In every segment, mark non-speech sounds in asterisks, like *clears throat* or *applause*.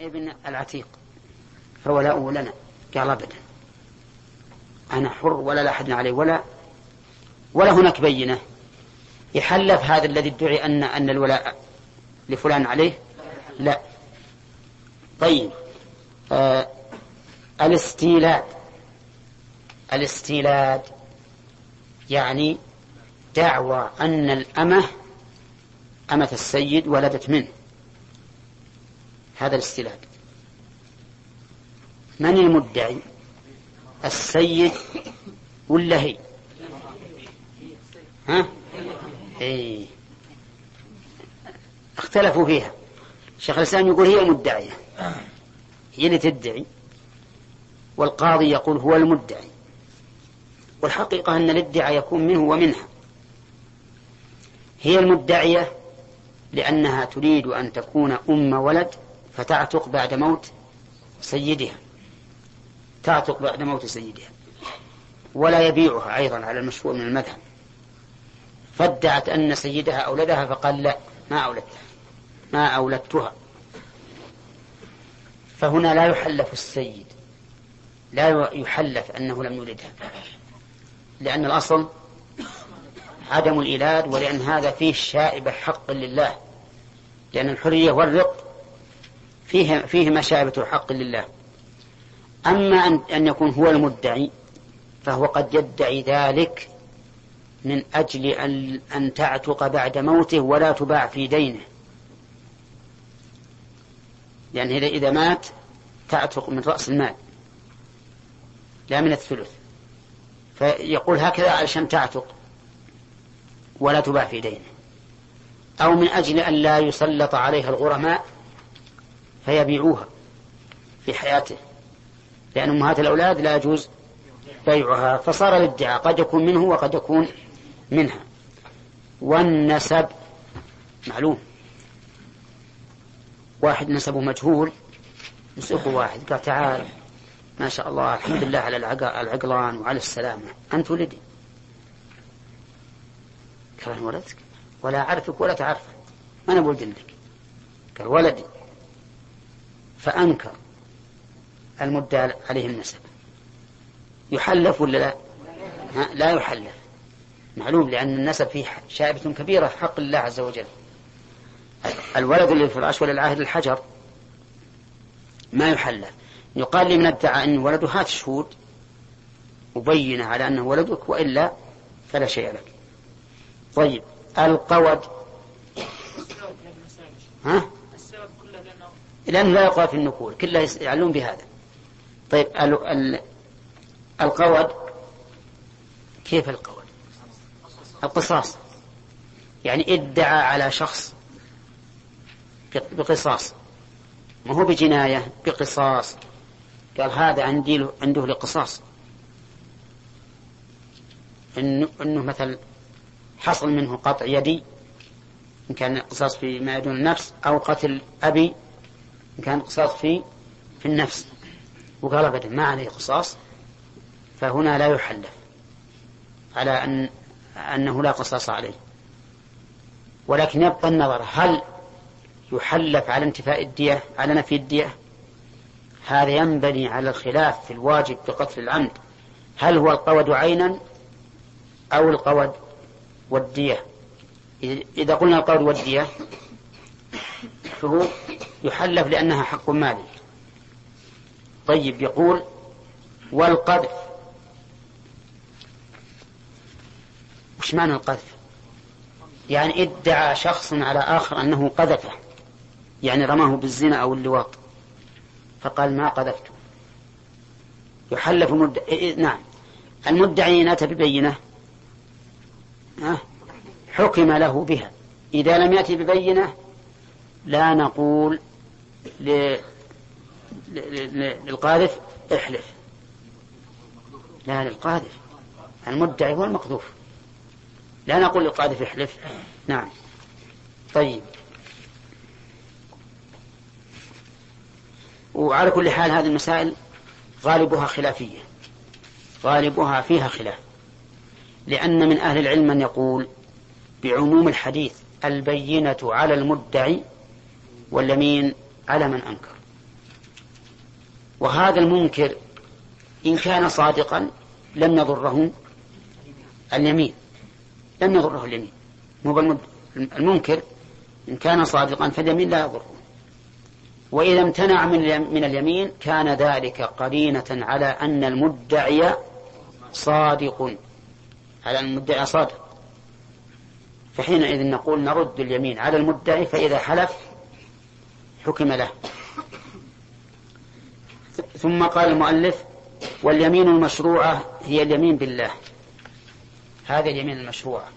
ابن العتيق فولاؤه لنا. قال أبدا. أنا حر ولا لا أحد عليه. ولا ولا هناك بينة. يحلف هذا الذي ادعي أن أن الولاء لفلان عليه؟ لا. طيب. آه الاستيلاد. الاستيلاد يعني دعوى أن الأمة أمة السيد ولدت منه. هذا الاستيلاد من المدعي؟ السيد ولا هي؟ ها؟ إيه. اختلفوا فيها. شيخ الإسلام يقول هي المدعية. هي اللي تدعي والقاضي يقول هو المدعي. والحقيقة أن الادعاء يكون منه ومنها. هي المدعية لأنها تريد أن تكون أم ولد فتعتق بعد موت سيدها. تعتق بعد موت سيدها. ولا يبيعها أيضا على المشهور من المذهب. فادعت أن سيدها أولدها فقال لا ما أولدتها ما أولدتها. فهنا لا يحلف السيد لا يحلف أنه لم يولدها لأن الأصل عدم الإيلاد ولأن هذا فيه شائبة حق لله لأن الحرية والرق فيه فيه مشابة حق لله. أما أن أن يكون هو المدعي فهو قد يدعي ذلك من أجل أن أن تعتق بعد موته ولا تباع في دينه. يعني إذا مات تعتق من رأس المال لا من الثلث. فيقول هكذا علشان تعتق ولا تباع في دينه. أو من أجل أن لا يسلط عليها الغرماء فيبيعوها في حياته لأن أمهات الأولاد لا يجوز بيعها فصار الادعاء قد يكون منه وقد يكون منها. والنسب معلوم. واحد نسبه مجهول يسوق واحد. قال تعال ما شاء الله الحمد لله على العقلان وعلى السلامة. أنت ولدي. قال ولدك ولا أعرفك ولا تعرفك. أنا بولد لك قال ولدي. فأنكر المدعى عليه النسب يحلف ولا لا؟ لا يحلف. معلوم لأن النسب فيه شائبة كبيرة حق الله عز وجل. الولد اللي في الفراش ولا العاهد الحجر ما يحلف. يقال لمن ادعى أن ولده هات شهود مبينة على أنه ولدك وإلا فلا شيء لك. طيب القود. ها؟ لأنه لا يقال في النقول كله يعلون بهذا. طيب ال ال القود كيف القود؟ القصاص. يعني ادعى على شخص بقصاص. ما هو بجناية بقصاص. قال هذا عندي عنده لقصاص. إنه, إنه مثل حصل منه قطع يدي إن كان قصاص في ما يدون النفس أو قتل أبي كان قصاص في في النفس. وقال أبدا ما عليه قصاص. فهنا لا يحلف على أن أنه لا قصاص عليه. ولكن يبقى النظر هل يحلف على انتفاء الدية على نفي الدية؟ هذا ينبني على الخلاف في الواجب بقتل العمد. هل هو القود عينا أو القود والدية؟ إذا قلنا القود والدية فهو يحلف لأنها حق مالي. طيب يقول والقذف. وش معنى القذف؟ يعني ادعى شخص على آخر أنه قذفه يعني رماه بالزنا أو اللواط. فقال ما قذفته يحلف المدعي إيه، إيه، نعم. المدعي أتى ببينة حكم له بها. إذا لم يأتي ببينة لا نقول للقاذف احلف. لا للقاذف. المدعي هو المقذوف. لا نقول للقاذف احلف. نعم. طيب. وعلى كل حال هذه المسائل غالبها خلافية. غالبها فيها خلاف. لأن من أهل العلم من يقول بعموم الحديث البينة على المدعي واليمين على من أنكر. وهذا المنكر إن كان صادقا لم يضره اليمين. لم يضره اليمين. مو المنكر إن كان صادقا فاليمين لا يضره. وإذا امتنع من من اليمين كان ذلك قرينة على أن المدعي صادق. على المدعي صادق. فحينئذ نقول نرد اليمين على المدعي فإذا حلف حكم له. ثم قال المؤلف واليمين المشروعة هي اليمين بالله. هذه اليمين المشروعة.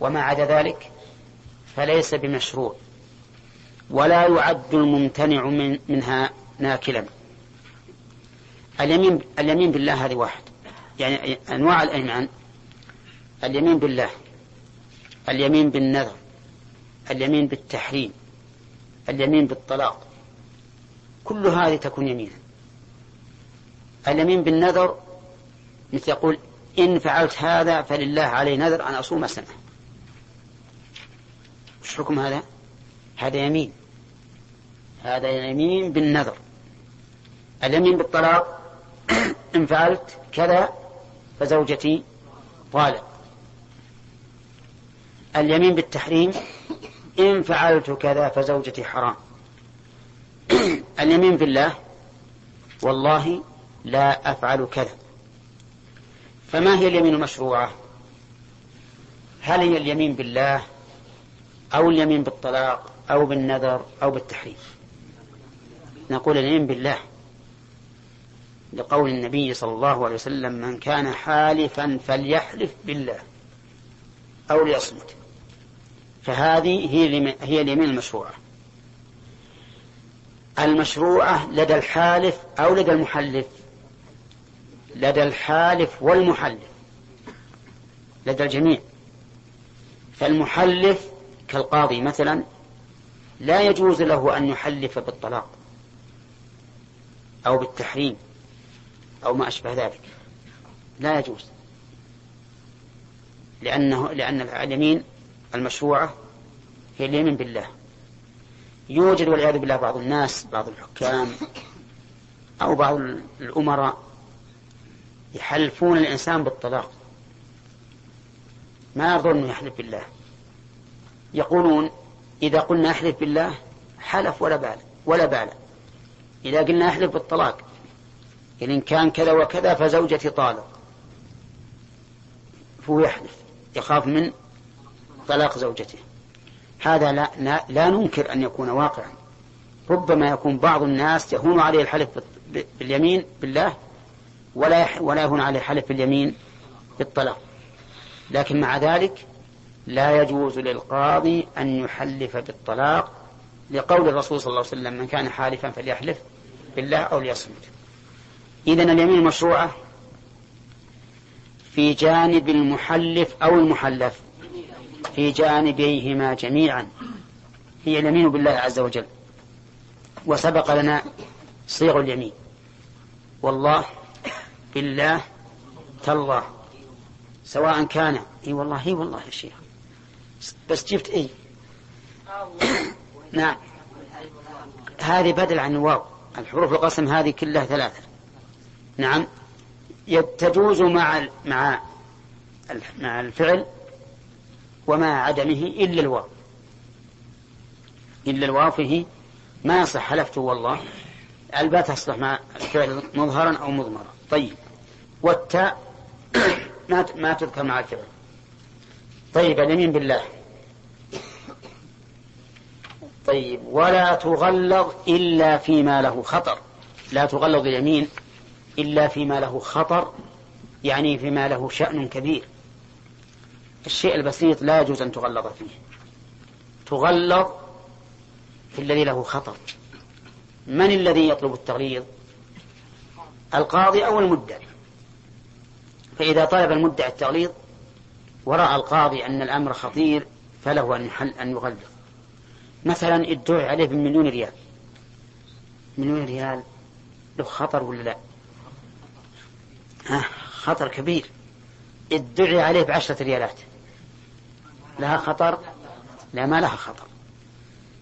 وما عدا ذلك فليس بمشروع. ولا يعد الممتنع من منها ناكلا. اليمين اليمين بالله هذه واحد. يعني أنواع الأيمان. اليمين بالله. اليمين بالنذر. اليمين بالتحريم. اليمين بالطلاق. كل هذه تكون يمينا. اليمين بالنذر مثل يقول إن فعلت هذا فلله علي نذر أن أصوم سنة. وش حكم هذا؟ هذا يمين. هذا يمين بالنذر. اليمين بالطلاق *clears throat* إن فعلت كذا فزوجتي طالق. اليمين بالتحريم إن فعلت كذا فزوجتي حرام. *clears throat* اليمين بالله والله لا أفعل كذا. فما هي اليمين المشروعة؟ هل هي اليمين بالله أو اليمين بالطلاق أو بالنذر أو بالتحريم نقول اليمين بالله. لقول النبي صلى الله عليه وسلم من كان حالفا فليحلف بالله أو ليصمت. فهذه هي هي اليمين المشروعة. المشروعة لدى الحالف أو لدى المحلف. لدى الحالف والمحلف. لدى الجميع. فالمحلف كالقاضي مثلا لا يجوز له أن يحلف بالطلاق أو بالتحريم أو ما أشبه ذلك. لا يجوز. لأنه لأن اليمين المشروعة هي اليمين بالله. يوجد والعياذ بالله بعض الناس بعض الحكام أو بعض الأمراء يحلفون الإنسان بالطلاق. ما أنه يحلف بالله. يقولون إذا قلنا أحلف بالله حلف ولا بال ولا بال. إذا قلنا أحلف بالطلاق يعني إن كان كذا وكذا فزوجتي طالق. فهو يحلف يخاف من طلاق زوجته. هذا لا, لا, ننكر أن يكون واقعا. ربما يكون بعض الناس يهون عليه الحلف باليمين بالله ولا ولا يهون عليه الحلف باليمين بالطلاق. لكن مع ذلك لا يجوز للقاضي أن يحلف بالطلاق لقول الرسول صلى الله عليه وسلم من كان حالفا فليحلف بالله أو ليصمت. إذا اليمين مشروعة في جانب المحلف أو المحلف. في جانبيهما جميعا. هي اليمين بالله عز وجل. وسبق لنا صيغ اليمين. والله بالله تالله. سواء كان إي والله إي والله يا شيخ. بس جبت إي. *coughs* نعم. هذه بدل عن الواو الحروف القسم هذه كلها ثلاثة. نعم. تجوز مع مع مع الفعل ومع عدمه إلا الواو. إلا الواو فيه ما يصح حلفت والله. الباء تصلح مع الفعل مظهرا أو مضمرا. طيب. والتاء *coughs* ما ما تذكر مع الفعل. طيب اليمين بالله. طيب. ولا تغلظ إلا فيما له خطر. لا تغلظ اليمين إلا فيما له خطر يعني فيما له شأن كبير. الشيء البسيط لا يجوز أن تغلظ فيه. تغلظ في الذي له خطر. من الذي يطلب التغليظ؟ القاضي أو المدعي؟ فإذا طلب المدعي التغليظ ورأى القاضي أن الأمر خطير فله أن يحل أن يغلظ. مثلا ادعي عليه بمليون ريال. مليون ريال له خطر ولا لا؟ ها خطر كبير. ادعي عليه بعشرة ريالات. لها خطر؟ لا ما لها خطر.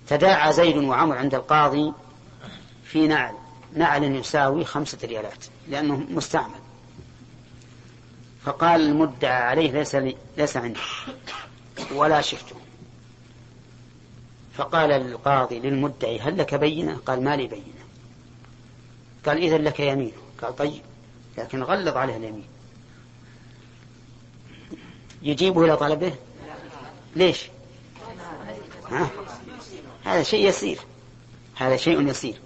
تداعى زيد وعمر عند القاضي في نعل. نعل يساوي خمسة ريالات لأنه مستعمل. فقال المدعى عليه ليس لي ليس عندي ولا شفته. فقال القاضي للمدعي هل لك بينة؟ قال ما لي بينة. قال إذا لك يمين. قال طيب لكن غلظ عليه اليمين. يجيبه إلى طلبه ليش؟ ها؟ هذا شيء يسير. هذا شيء يسير.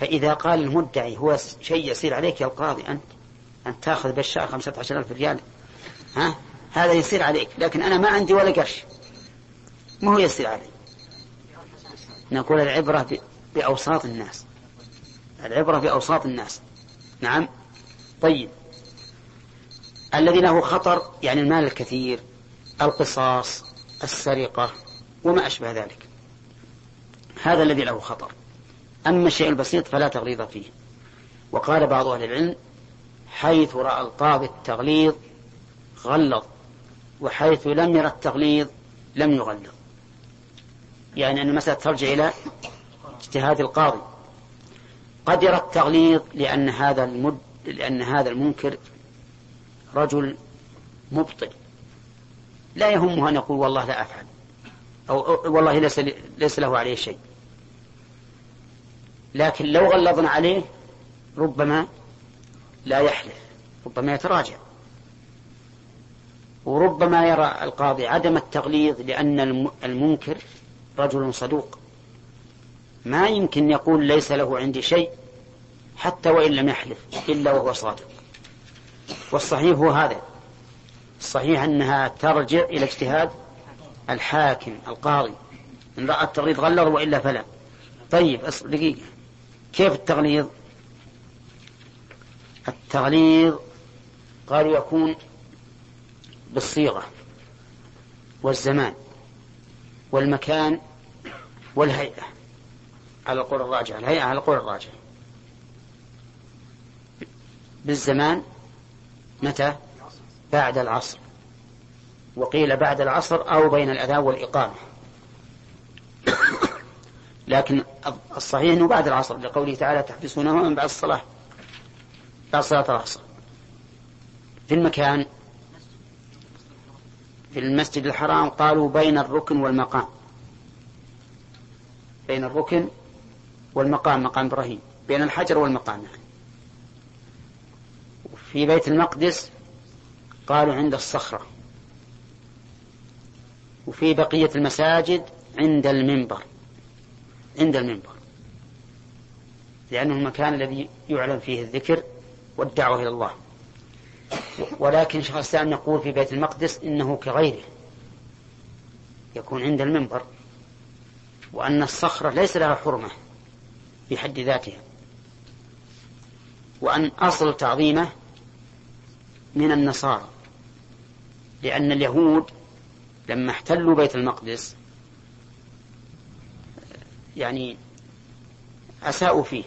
فإذا قال المدعي هو شيء يسير عليك يا القاضي أنت أن تأخذ بالشهر خمسة عشر ألف ريال. ها؟ هذا يسير عليك. لكن أنا ما عندي ولا قرش. ما هو يسير علي. نقول العبرة بأوساط الناس. العبرة بأوساط الناس. نعم؟ طيب. الذي له خطر يعني المال الكثير. القصاص السرقة وما أشبه ذلك. هذا الذي له خطر. أما الشيء البسيط فلا تغليظ فيه. وقال بعض أهل العلم حيث رأى القاضي التغليظ غلظ وحيث لم يرى التغليظ لم يغلظ. يعني أن المسألة ترجع إلى اجتهاد القاضي. قد يرى التغليظ لأن هذا المد لأن هذا المنكر رجل مبطل. لا يهمه أن يقول والله لا أفعل. أو والله ليس ليس له عليه شيء. لكن لو غلظنا عليه ربما لا يحلف ربما يتراجع. وربما يرى القاضي عدم التغليظ لأن المنكر رجل صدوق. ما يمكن يقول ليس له عندي شيء حتى وإن لم يحلف إلا وهو صادق. والصحيح هو هذا. الصحيح أنها ترجع إلى اجتهاد الحاكم القاضي. إن رأى التغليظ غلظ وإلا فلا. طيب دقيقة. كيف التغليظ؟ التغليظ قالوا يكون بالصيغة والزمان والمكان والهيئة. على القول الراجع الهيئة على القول الراجع بالزمان متى؟ بعد العصر وقيل بعد العصر أو بين الأذان والإقامة. لكن الصحيح أنه بعد العصر لقوله تعالى تحبسونه من بعد الصلاة. بعد صلاة العصر. في المكان في المسجد الحرام قالوا بين الركن والمقام. بين الركن والمقام مقام إبراهيم. بين الحجر والمقام. في بيت المقدس قالوا عند الصخرة. وفي بقية المساجد عند المنبر. عند المنبر. لأنه المكان الذي يعلن فيه الذكر والدعوة إلى الله. ولكن شيخ الإسلام يقول في بيت المقدس إنه كغيره. يكون عند المنبر. وأن الصخرة ليس لها حرمة في حد ذاتها. وأن أصل تعظيمه من النصارى. لأن اليهود لما احتلوا بيت المقدس يعني أساءوا فيه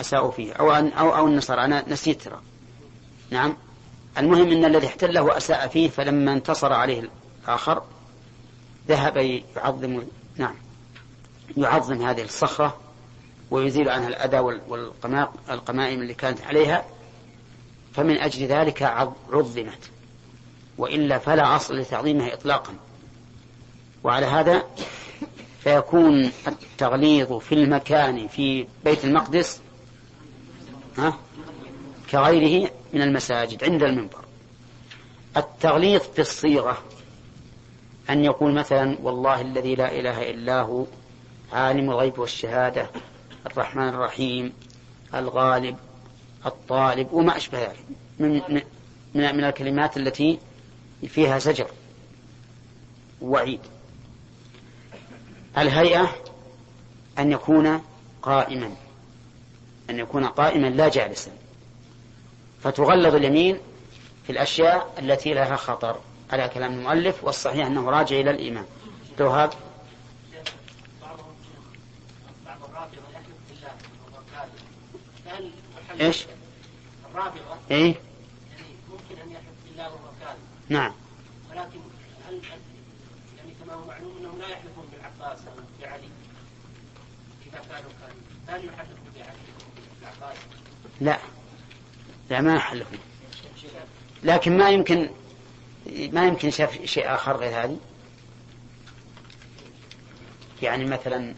أساءوا فيه أو أن أو أو النصارى أنا نسيت ترى. نعم. المهم أن الذي احتله أساء فيه فلما انتصر عليه الآخر ذهب يعظم نعم يعظم هذه الصخرة ويزيل عنها الأذى والقمائم اللي كانت عليها. فمن أجل ذلك عظمت. وإلا فلا أصل لتعظيمها إطلاقا. وعلى هذا فيكون التغليظ في المكان في بيت المقدس ها كغيره من المساجد عند المنبر. التغليظ في الصيغة أن يقول مثلا والله الذي لا إله إلا هو عالم الغيب والشهادة الرحمن الرحيم الغالب الطالب وما أشبه ذلك. من, من, من الكلمات التي فيها زجر وعيد الهيئة أن يكون قائما أن يكون قائما لا جالسا فتغلظ اليمين في الأشياء التي لها خطر على كلام المؤلف والصحيح أنه راجع إلى الإمام توهاب إيش؟ الرابطة إيه؟ يعني ممكن ان يحلف بالله وهو كاذب نعم. ولكن هل يعني كما هو معلوم أنهم لا يحلفون بالعباس أو بعلي. إذا لا. لا ما يحلف لكن ما يمكن ما يمكن شاف شيء آخر غير هذه. يعني مثلا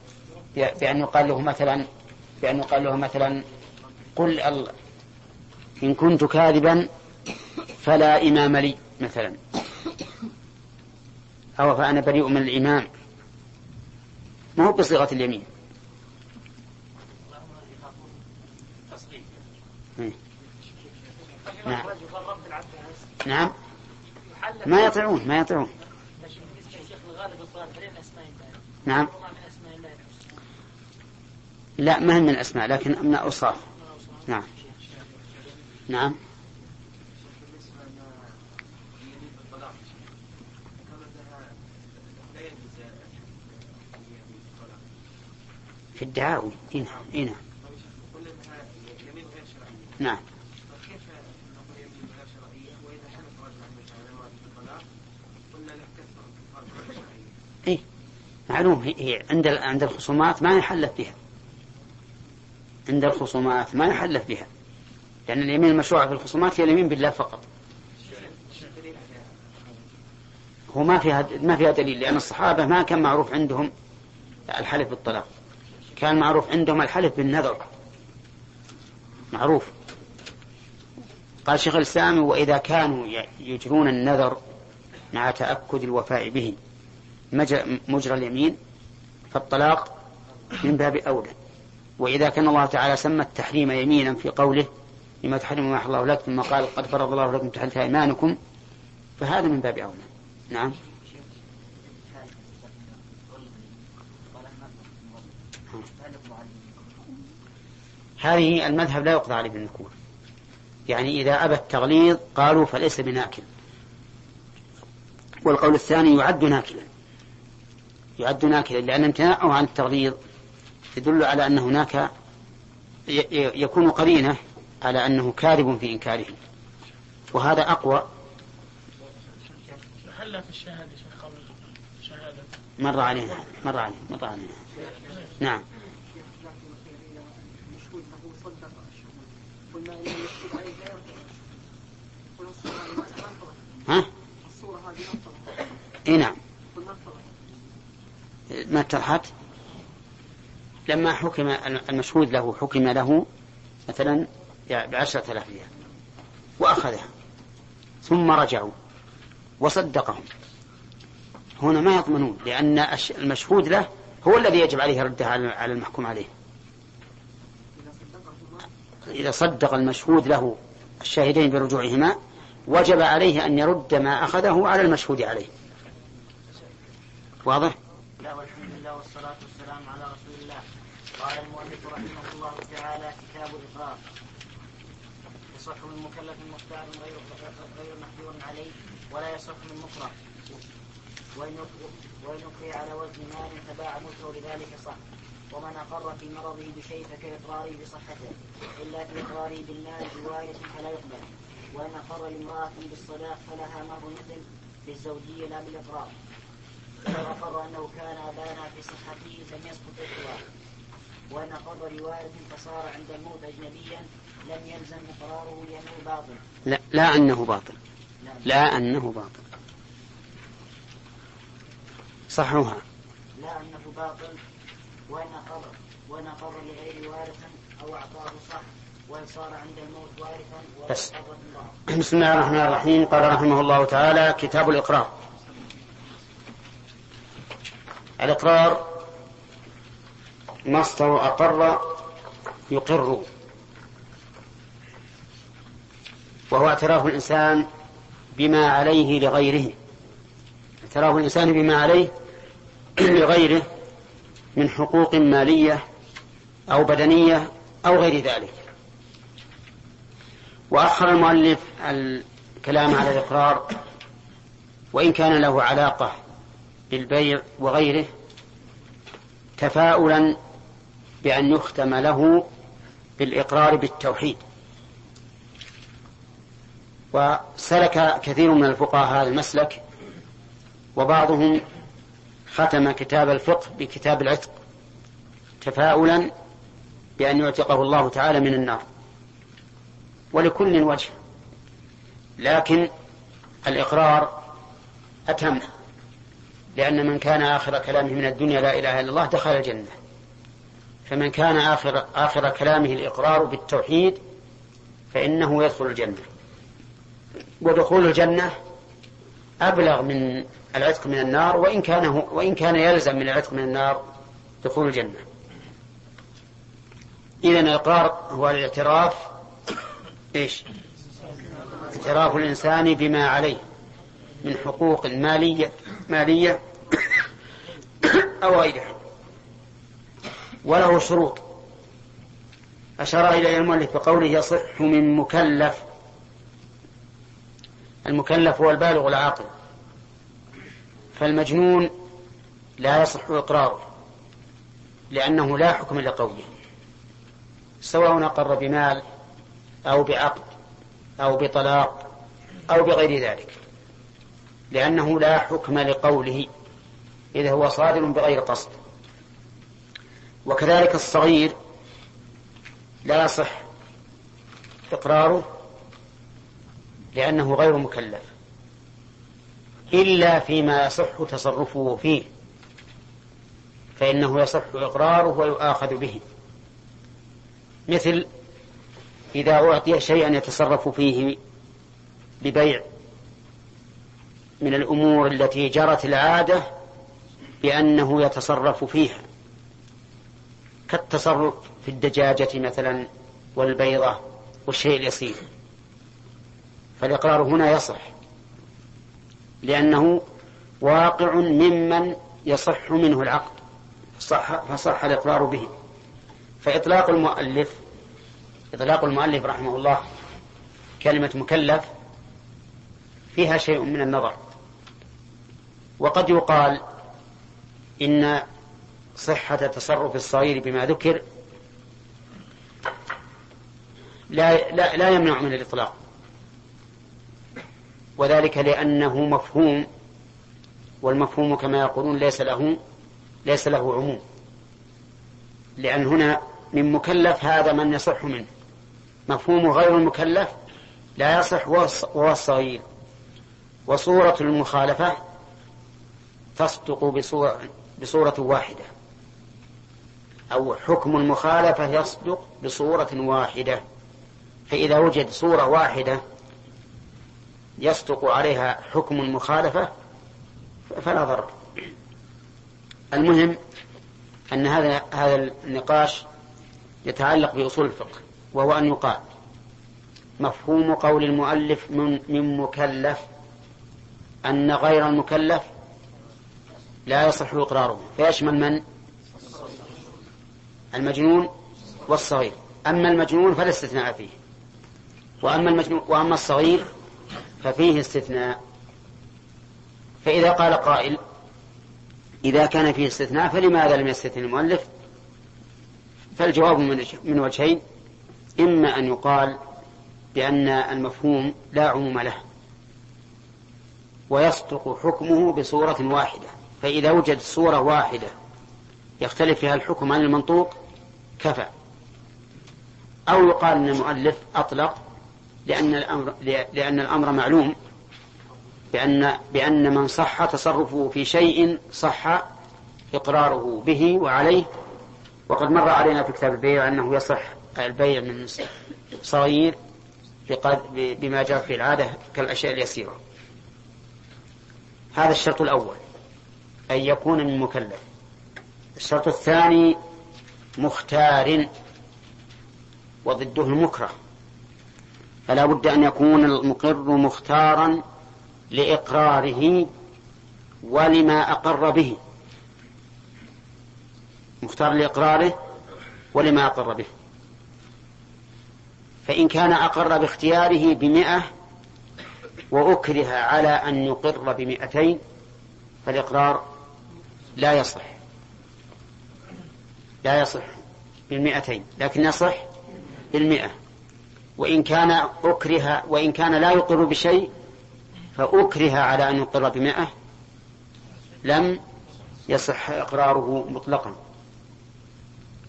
بأن يقال له مثلا بأن يقال له مثلا قل الله. إن كنت كاذبا فلا إمام لي. مثلا. أو فأنا بريء من الإمام ما هو بصيغة اليمين؟ نعم. نعم. ما يطيعون ما يطيعون. نعم. لا ما هي من الأسماء لكن من الأوصاف. نعم. نعم. في الدعاوي. هنا نعم إيه معلوم هي عند عند الخصومات ما يحلف بها. عند الخصومات ما يحلف بها. لأن اليمين المشروعة في الخصومات هي اليمين بالله فقط. هو ما فيها ما فيها دليل لأن الصحابة ما كان معروف عندهم الحلف بالطلاق. كان معروف عندهم الحلف بالنذر. معروف. قال شيخ الإسلام وإذا كانوا يجرون النذر مع تأكد الوفاء به مجرى اليمين فالطلاق من باب أولى. وإذا كان الله تعالى سمى التحريم يمينا في قوله لما تحرم ما الله لك ثم قال قد فرض الله لكم تحت أيمانكم فهذا من باب أولى. نعم. هذه المذهب لا يقضى عليه بالنكول يعني إذا أبى التغليظ قالوا فليس بناكل. والقول الثاني يعد ناكلا. يعد ناكلا لأن امتناعه عن التغليظ يدل على أن هناك يكون قرينة على أنه كاذب في إنكاره. وهذا أقوى. هل في الشهادة شهادة؟ مر علينا مر علينا مر علينا نعم. ها؟ إي نعم. ما اتضحت؟ لما حكم المشهود له حكم له مثلا بعشرة آلاف ريال وأخذها ثم رجعوا وصدقهم. هنا ما يضمنون لأن المشهود له هو الذي يجب عليه ردها على المحكوم عليه. إذا صدق المشهود له الشاهدين برجوعهما وجب عليه أن يرد ما أخذه على المشهود عليه. واضح؟ لا والحمد لله والصلاة والسلام على رسول الله. قال المؤلف رحمه الله تعالى كتاب الإقرار يصح من مكلف مختار غير غير محجور عليه ولا يصح من مكره وإن وإن على وزن مال تباع ملكه لذلك صح. ومن أقر في مرضه بشيء فكإقراره بصحته. إلا في إقراره بالمال بوارث فلا يقبل. وإن أقر لامرأة بالصلاة فلها مهر مثل بالزوجية لا بالإقرار. فلو أقر أنه كان أبانا في صحته لم يسقط الإقرار وإن أقر لوارث فصار عند الموت أجنبيا لم يلزم إقراره لأنه باطل. لا لا أنه باطل. لا, لا أنه باطل. صحوها لا أنه باطل. وإن أقر لغير وارث أو أعطاه صح وإن صار عند الموت وارثا بس. بسم الله الرحمن الرحيم. قال رحمه الله تعالى كتاب الإقرار. الإقرار مصدر أقر يقر وهو اعتراف الإنسان بما عليه لغيره. اعتراف الإنسان بما عليه *clears throat* لغيره. من حقوق مالية أو بدنية أو غير ذلك. وأخر المؤلف الكلام على الإقرار وإن كان له علاقة بالبيع وغيره تفاؤلا بأن يختم له بالإقرار بالتوحيد. وسلك كثير من الفقهاء هذا المسلك وبعضهم ختم كتاب الفقه بكتاب العتق تفاؤلا بأن يعتقه الله تعالى من النار ولكل وجه. لكن الإقرار أتم لأن من كان آخر كلامه من الدنيا لا إله إلا الله دخل الجنة. فمن كان آخر, آخر كلامه الإقرار بالتوحيد فإنه يدخل الجنة. ودخول الجنة أبلغ من العتق من النار وإن كان وإن كان يلزم من العتق من النار دخول الجنة. إذا الإقرار هو الاعتراف إيش؟ اعتراف الإنسان بما عليه من حقوق مالية مالية أو غيرها. وله شروط. أشار إلى المؤلف بقوله يصح من مكلف المكلف هو البالغ العاقل. فالمجنون لا يصح إقراره لأنه لا حكم لقوله سواء أقر بمال أو بعقد أو بطلاق أو بغير ذلك لأنه لا حكم لقوله إذا هو صادر بغير قصد. وكذلك الصغير لا يصح إقراره لأنه غير مكلف. إلا فيما يصح تصرفه فيه. فإنه يصح إقراره ويؤاخذ به. مثل إذا أعطي شيئا يتصرف فيه ببيع من الأمور التي جرت العادة بأنه يتصرف فيها. كالتصرف في الدجاجة مثلا والبيضة والشيء اليسير. فالإقرار هنا يصح. لأنه واقع ممن يصح منه العقد. صح فصح الإقرار به. فإطلاق المؤلف إطلاق المؤلف رحمه الله كلمة مكلف فيها شيء من النظر. وقد يقال إن صحة تصرف الصغير بما ذكر لا, لا, لا يمنع من الإطلاق. وذلك لأنه مفهوم والمفهوم كما يقولون ليس له ليس له عموم. لأن هنا من مكلف هذا من يصح منه. مفهوم غير المكلف لا يصح وهو الصغير. وصورة المخالفة تصدق بصورة, واحدة. أو حكم المخالفة يصدق بصورة واحدة. فإذا وجد صورة واحدة يصدق عليها حكم المخالفة فلا ضرر. المهم أن هذا هذا النقاش يتعلق بأصول الفقه وهو أن يقال مفهوم قول المؤلف من, من مكلف أن غير المكلف لا يصح إقراره فيشمل من؟ المجنون والصغير. أما المجنون فلا استثناء فيه. وأما المجنون وأما الصغير ففيه استثناء. فإذا قال قائل إذا كان فيه استثناء فلماذا لم يستثن المؤلف؟ فالجواب من وجهين. إما أن يقال بأن المفهوم لا عموم له ويصدق حكمه بصورة واحدة. فإذا وجد صورة واحدة يختلف فيها الحكم عن المنطوق كفى. أو يقال أن المؤلف أطلق لأن الأمر, لأن الأمر معلوم. بأن, بأن من صح تصرفه في شيء صح إقراره به وعليه. وقد مر علينا في كتاب البيع أنه يصح البيع من صغير بما جاء في العادة كالأشياء اليسيرة. هذا الشرط الأول أن يكون من مكلف الشرط الثاني مختار وضده المكره. فلا بد أن يكون المقر مختارا لإقراره ولما أقر به. مختار لإقراره ولما أقر به. فإن كان أقر باختياره بمئة وأكره على أن يقر بمئتين فالإقرار لا يصح. لا يصح بالمئتين لكن يصح بالمئة. وإن كان أكره وإن كان لا يقر بشيء فأكره على أن يقر بمئة لم يصح إقراره مطلقا.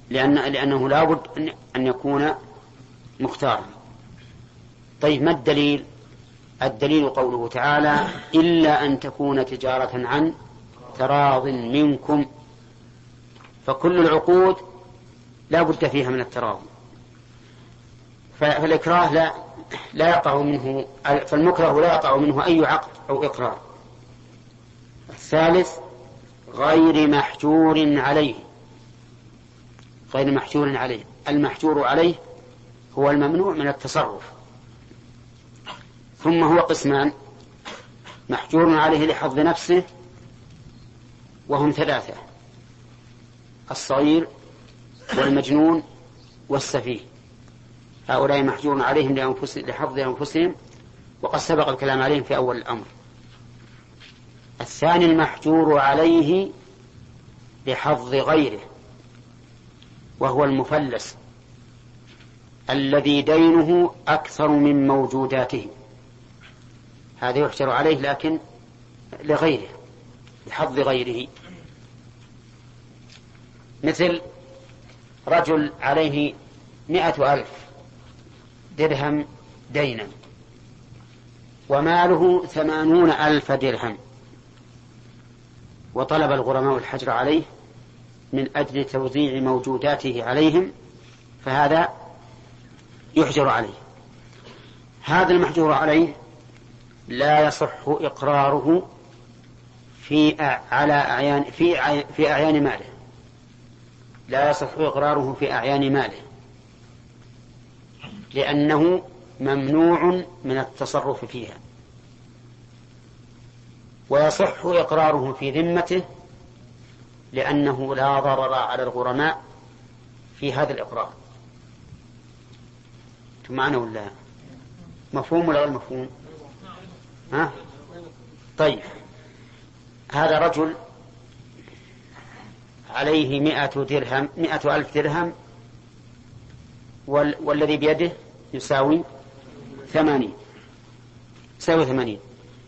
لأن لأنه لابد أن يكون مختارا. طيب ما الدليل؟ الدليل قوله تعالى إلا أن تكون تجارة عن تراض منكم. فكل العقود لا بد فيها من التراضي. فالإكراه لا لا يقع منه فالمكره لا يقع منه أي عقد أو إقرار. الثالث غير محجور عليه. غير محجور عليه. المحجور عليه هو الممنوع من التصرف. ثم هو قسمان. محجور عليه لحظ نفسه وهم ثلاثة الصغير والمجنون والسفيه. هؤلاء محجور عليهم لأنفسهم لحفظ أنفسهم وقد سبق الكلام عليهم في أول الأمر. الثاني المحجور عليه لحظ غيره وهو المفلس الذي دينه أكثر من موجوداته. هذا يحجر عليه لكن لغيره لحظ غيره. مثل رجل عليه مئة ألف. درهم دينا. وماله ثمانون ألف درهم. وطلب الغرماء الحجر عليه من أجل توزيع موجوداته عليهم فهذا يحجر عليه. هذا المحجور عليه لا يصح إقراره في على أعيان في في أعيان ماله. لا يصح إقراره في أعيان ماله. لأنه ممنوع من التصرف فيها. ويصح إقراره في ذمته لأنه لا ضرر على الغرماء في هذا الإقرار. معنا ولا مفهوم ولا غير مفهوم؟ ها؟ طيب. هذا رجل عليه مئة درهم مئة ألف درهم وال والذي بيده يساوي ثمانين. يساوي ثمانين.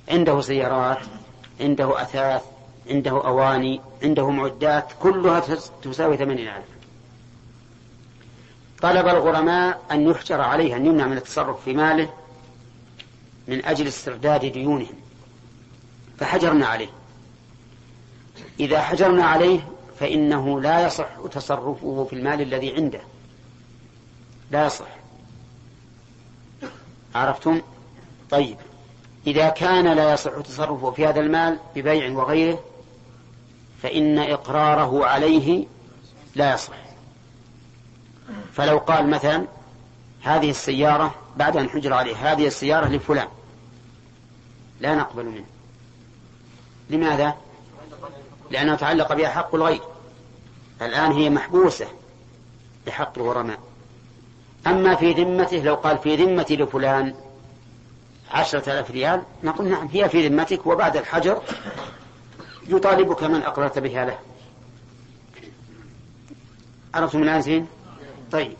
عنده سيارات عنده أثاث عنده أواني عنده معدات كلها تساوي ثمانين ألف. طلب الغرماء أن يحجر عليه أن يمنع من التصرف في ماله من أجل استرداد ديونهم. فحجرنا عليه. إذا حجرنا عليه فإنه لا يصح تصرفه في المال الذي عنده. لا يصح. عرفتم؟ طيب. إذا كان لا يصح تصرفه في هذا المال ببيع وغيره فإن إقراره عليه لا يصح. فلو قال مثلا هذه السيارة بعد أن حجر عليه هذه السيارة لفلان. لا نقبل منه. لماذا؟ لأنه تعلق بها حق الغير. الآن هي محبوسة بحق الغرماء أما في ذمته لو قال في ذمتي لفلان عشرة آلاف ريال نقول نعم هي في ذمتك وبعد الحجر يطالبك من أقررت بها له. عرفتم الآن زين؟ طيب.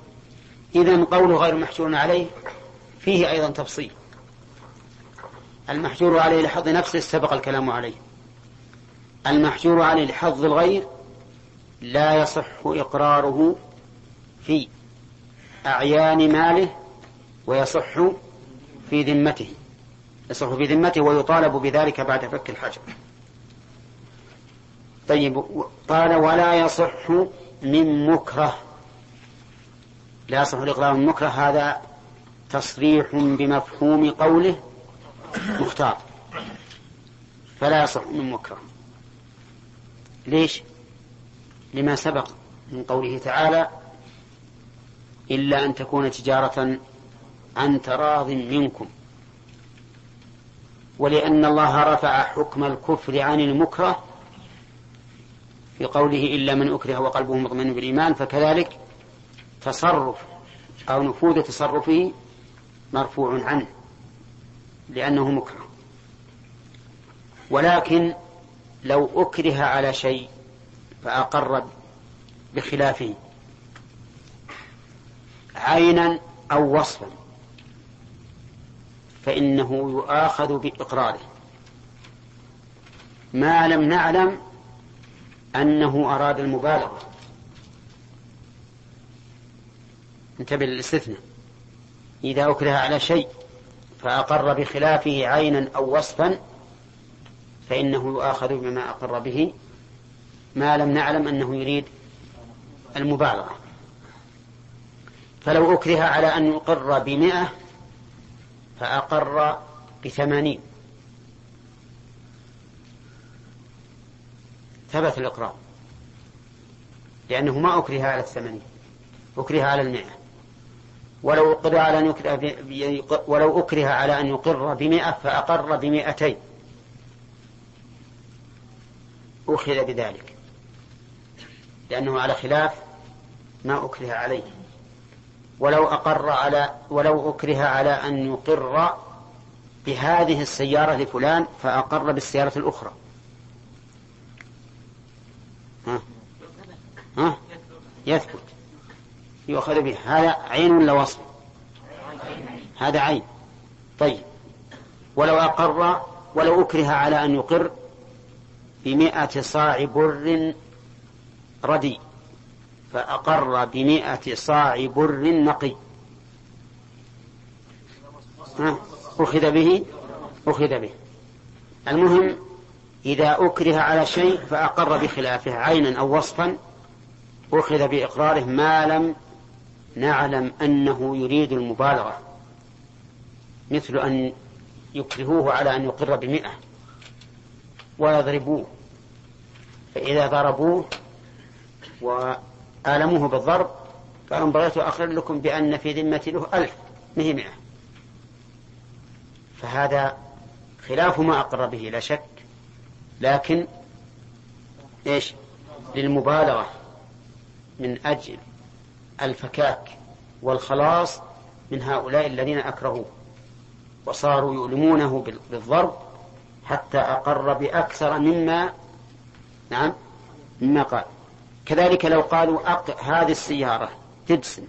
إذا قوله غير محجور عليه فيه أيضا تفصيل. المحجور عليه لحظ نفسه سبق الكلام عليه. المحجور عليه لحظ الغير لا يصح إقراره في أعيان ماله ويصح في ذمته يصح في ذمته ويطالب بذلك بعد فك الحجر. طيب قال ولا يصح من مكره. لا يصح الإقرار من مكره هذا تصريح بمفهوم قوله مختار. فلا يصح من مكره. ليش؟ لما سبق من قوله تعالى إلا أن تكون تجارة عن تراض منكم. ولأن الله رفع حكم الكفر عن المكره في قوله إلا من أكره وقلبه مطمئن بالإيمان فكذلك تصرف أو نفوذ تصرفه مرفوع عنه لأنه مكره. ولكن لو أكره على شيء فأقر بخلافه. عينا أو وصفا فإنه يؤاخذ بإقراره. ما لم نعلم أنه أراد المبالغة. انتبه للاستثناء. إذا أكره على شيء فأقر بخلافه عينا أو وصفا فإنه يؤاخذ بما أقر به. ما لم نعلم أنه يريد المبالغة. فلو أكره على أن يقر بمئة فأقر بثمانين. ثبت الإقرار. لأنه ما أكره على الثمانين أكره على المئة. ولو أكره على أن يكره ولو أكره على أن يقر بمئة فأقر بمئتين. أخذ بذلك لأنه على خلاف ما أكره عليه. ولو أقر على ولو أكره على أن يقر بهذه السيارة لفلان فأقر بالسيارة الأخرى. ها؟ ها؟ يثبت. يؤخذ به. هذا عين ولا وصف هذا عين. طيب. ولو أقر ولو أكره على أن يقر بمئة صاع بر ردي فأقر بمئة صاع بر نقي. أخذ به؟ أخذ به. المهم إذا أكره على شيء فأقر بخلافه عينا أو وصفا أخذ بإقراره ما لم نعلم أنه يريد المبالغة. مثل أن يكرهوه على أن يقر بمئة ويضربوه. فإذا ضربوه وآلموه بالضرب قالوا بغيت أخر لكم بأن في ذمتي له ألف مه مئة. فهذا خلاف ما أقر به لا شك. لكن إيش؟ للمبالغة من أجل الفكاك والخلاص من هؤلاء الذين أكرهوه. وصاروا يؤلمونه بالضرب حتى أقر بأكثر مما نعم مما قال. كذلك لو قالوا أق... هذه السيارة تدسن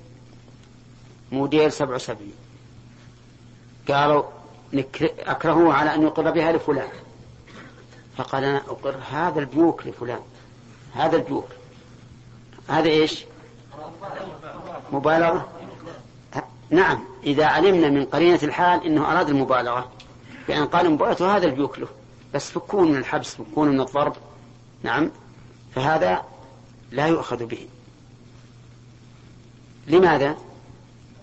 موديل سبع وسبعين. قالوا نكر... على أن يقر بها لفلان. فقال أنا أقر هذا البيوك لفلان. هذا البيوك هذا إيش؟ مبالغة؟ نعم إذا علمنا من قرينة الحال أنه أراد المبالغة. بأن قال مبالغة هذا البيوك له. بس فكون من الحبس فكون من الضرب. نعم. فهذا لا يؤخذ به. لماذا؟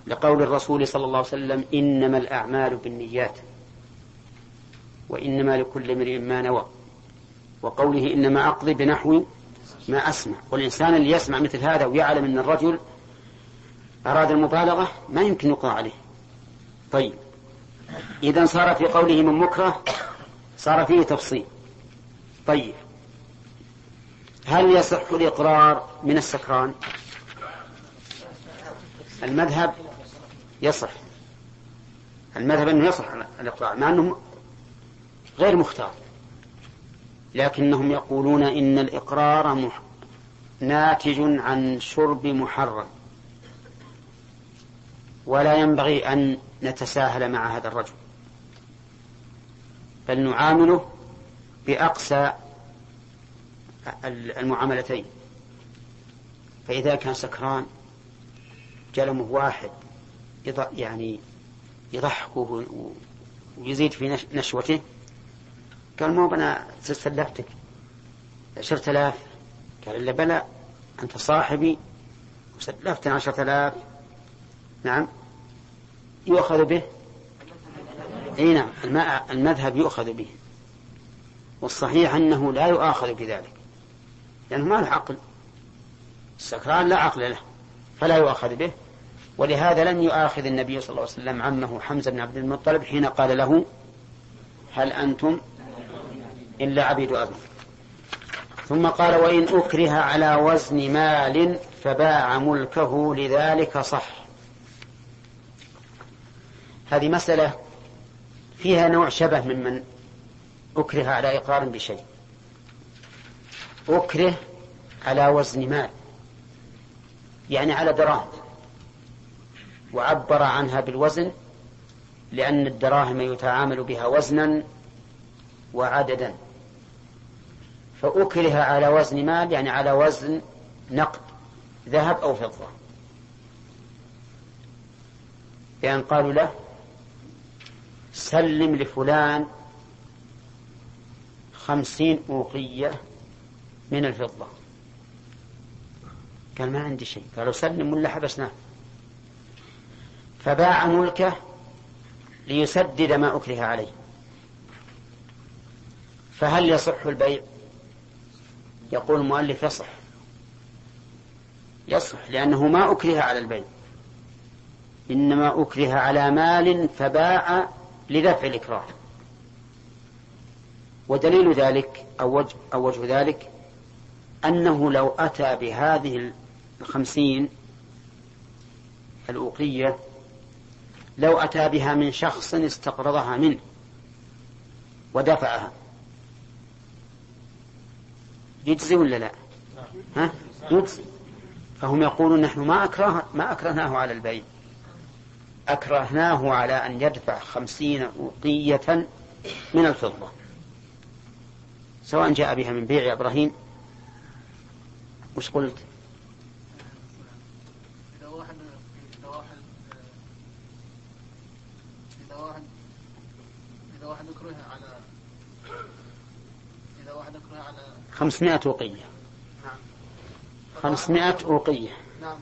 لقول الرسول صلى الله عليه وسلم إنما الأعمال بالنيات وإنما لكل امرئ ما نوى. وقوله إنما أقضي بنحو ما أسمع. والإنسان اللي يسمع مثل هذا ويعلم أن الرجل أراد المبالغة ما يمكن يقضى عليه. طيب. إذا صار في قوله من مكره صار فيه تفصيل. طيب. هل يصح الإقرار من السكران؟ المذهب يصح. المذهب أنه يصح الإقرار مع أنه غير مختار. لكنهم يقولون إن الإقرار مح... ناتج عن شرب محرم. ولا ينبغي أن نتساهل مع هذا الرجل. بل نعامله بأقسى المعاملتين. فإذا كان سكران جلمه واحد يعني يضحكه ويزيد في نشوته قال مو أنا سلفتك عشرة آلاف. قال إلا بلى أنت صاحبي. وسلفتني عشرة آلاف. نعم. يؤخذ به. إي نعم. المذهب يؤخذ به. والصحيح أنه لا يؤاخذ بذلك. لأنه ما له عقل. السكران لا عقل له فلا يؤاخذ به. ولهذا لم يؤاخذ النبي صلى الله عليه وسلم عمه حمزة بن عبد المطلب حين قال له هل أنتم إلا عبيد أبي؟ ثم قال وإن أكره على وزن مال فباع ملكه لذلك صح. هذه مسألة فيها نوع شبه ممن أكره على إقرار بشيء. أكره على وزن مال يعني على دراهم وعبر عنها بالوزن لأن الدراهم يتعامل بها وزنا وعددا. فأكره على وزن مال يعني على وزن نقد ذهب أو فضة. بأن قالوا له سلم لفلان خمسين أوقية من الفضة. قال ما عندي شيء. قالوا سلم ولا حبسناه. فباع ملكه ليسدد ما أكره عليه. فهل يصح البيع؟ يقول المؤلف يصح. يصح لأنه ما أكره على البيع. إنما أكره على مال فباع لدفع الإكراه. ودليل ذلك أو وجه, أو وجه ذلك أنه لو أتى بهذه الخمسين الأوقية لو أتى بها من شخص استقرضها منه ودفعها يجزي ولا لا؟ ها؟ يجزي فهم يقولون نحن ما أكره ما أكرهناه على البيع أكرهناه على أن يدفع خمسين أوقية من الفضة سواء جاء بها من بيع إبراهيم وش قلت؟ إذا واحد إذا واحد إذا واحد إذا واحد أكره على إذا واحد أكره على خمسمائة أوقية نعم. خمسمائة أوقية نعم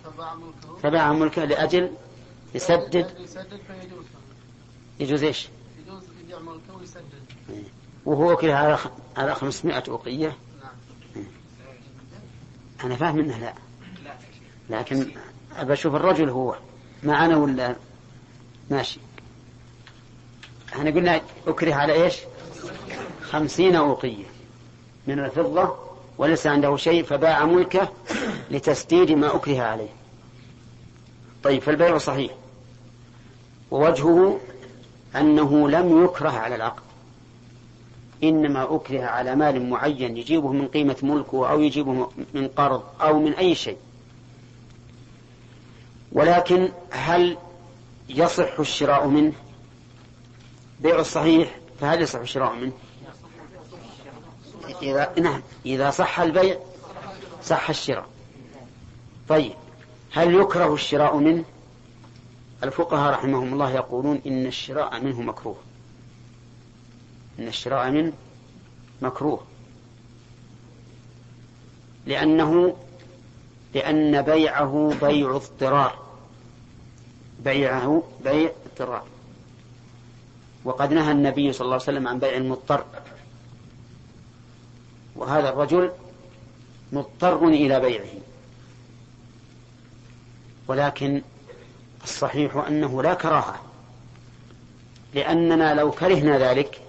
فباع ملكه. ملكه لأجل يسدد يسدد فيجوز. يجوز إيش؟ يجوز يبيع ملكه ويسدد. إيه. وهو كذا على على 500 أوقية أنا فاهم أنه لا. لكن أبى أشوف الرجل هو. معنا ولا ماشي. إحنا قلنا أكره على إيش؟ خمسين أوقية. من الفضة وليس عنده شيء فباع ملكه لتسديد ما أكره عليه. طيب فالبيع صحيح. ووجهه أنه لم يكره على العقد. إنما أكره على مال معين يجيبه من قيمة ملكه أو يجيبه من قرض أو من أي شيء. ولكن هل يصح الشراء منه؟ بيع الصحيح فهل يصح الشراء منه؟ إذا نعم إذا صح البيع صح الشراء. طيب هل يكره الشراء منه؟ الفقهاء رحمهم الله يقولون إن الشراء منه مكروه. إن الشراء منه مكروه. لأنه لأن بيعه بيع اضطرار. بيعه بيع اضطرار. وقد نهى النبي صلى الله عليه وسلم عن بيع المضطر وهذا الرجل مضطر إلى بيعه. ولكن الصحيح أنه لا كراهة. لأننا لو كرهنا ذلك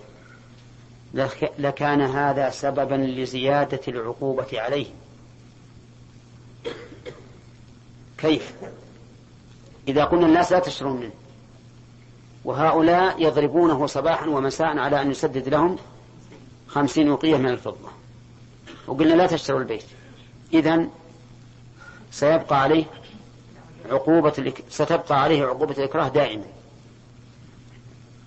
لكان هذا سببا لزيادة العقوبة عليه. كيف؟ إذا قلنا الناس لا تشترون منه وهؤلاء يضربونه صباحا ومساء على أن يسدد لهم خمسين وقية من الفضة. وقلنا لا تشتروا البيت. إذن سيبقى عليه عقوبة ستبقى عليه عقوبة الإكراه دائما.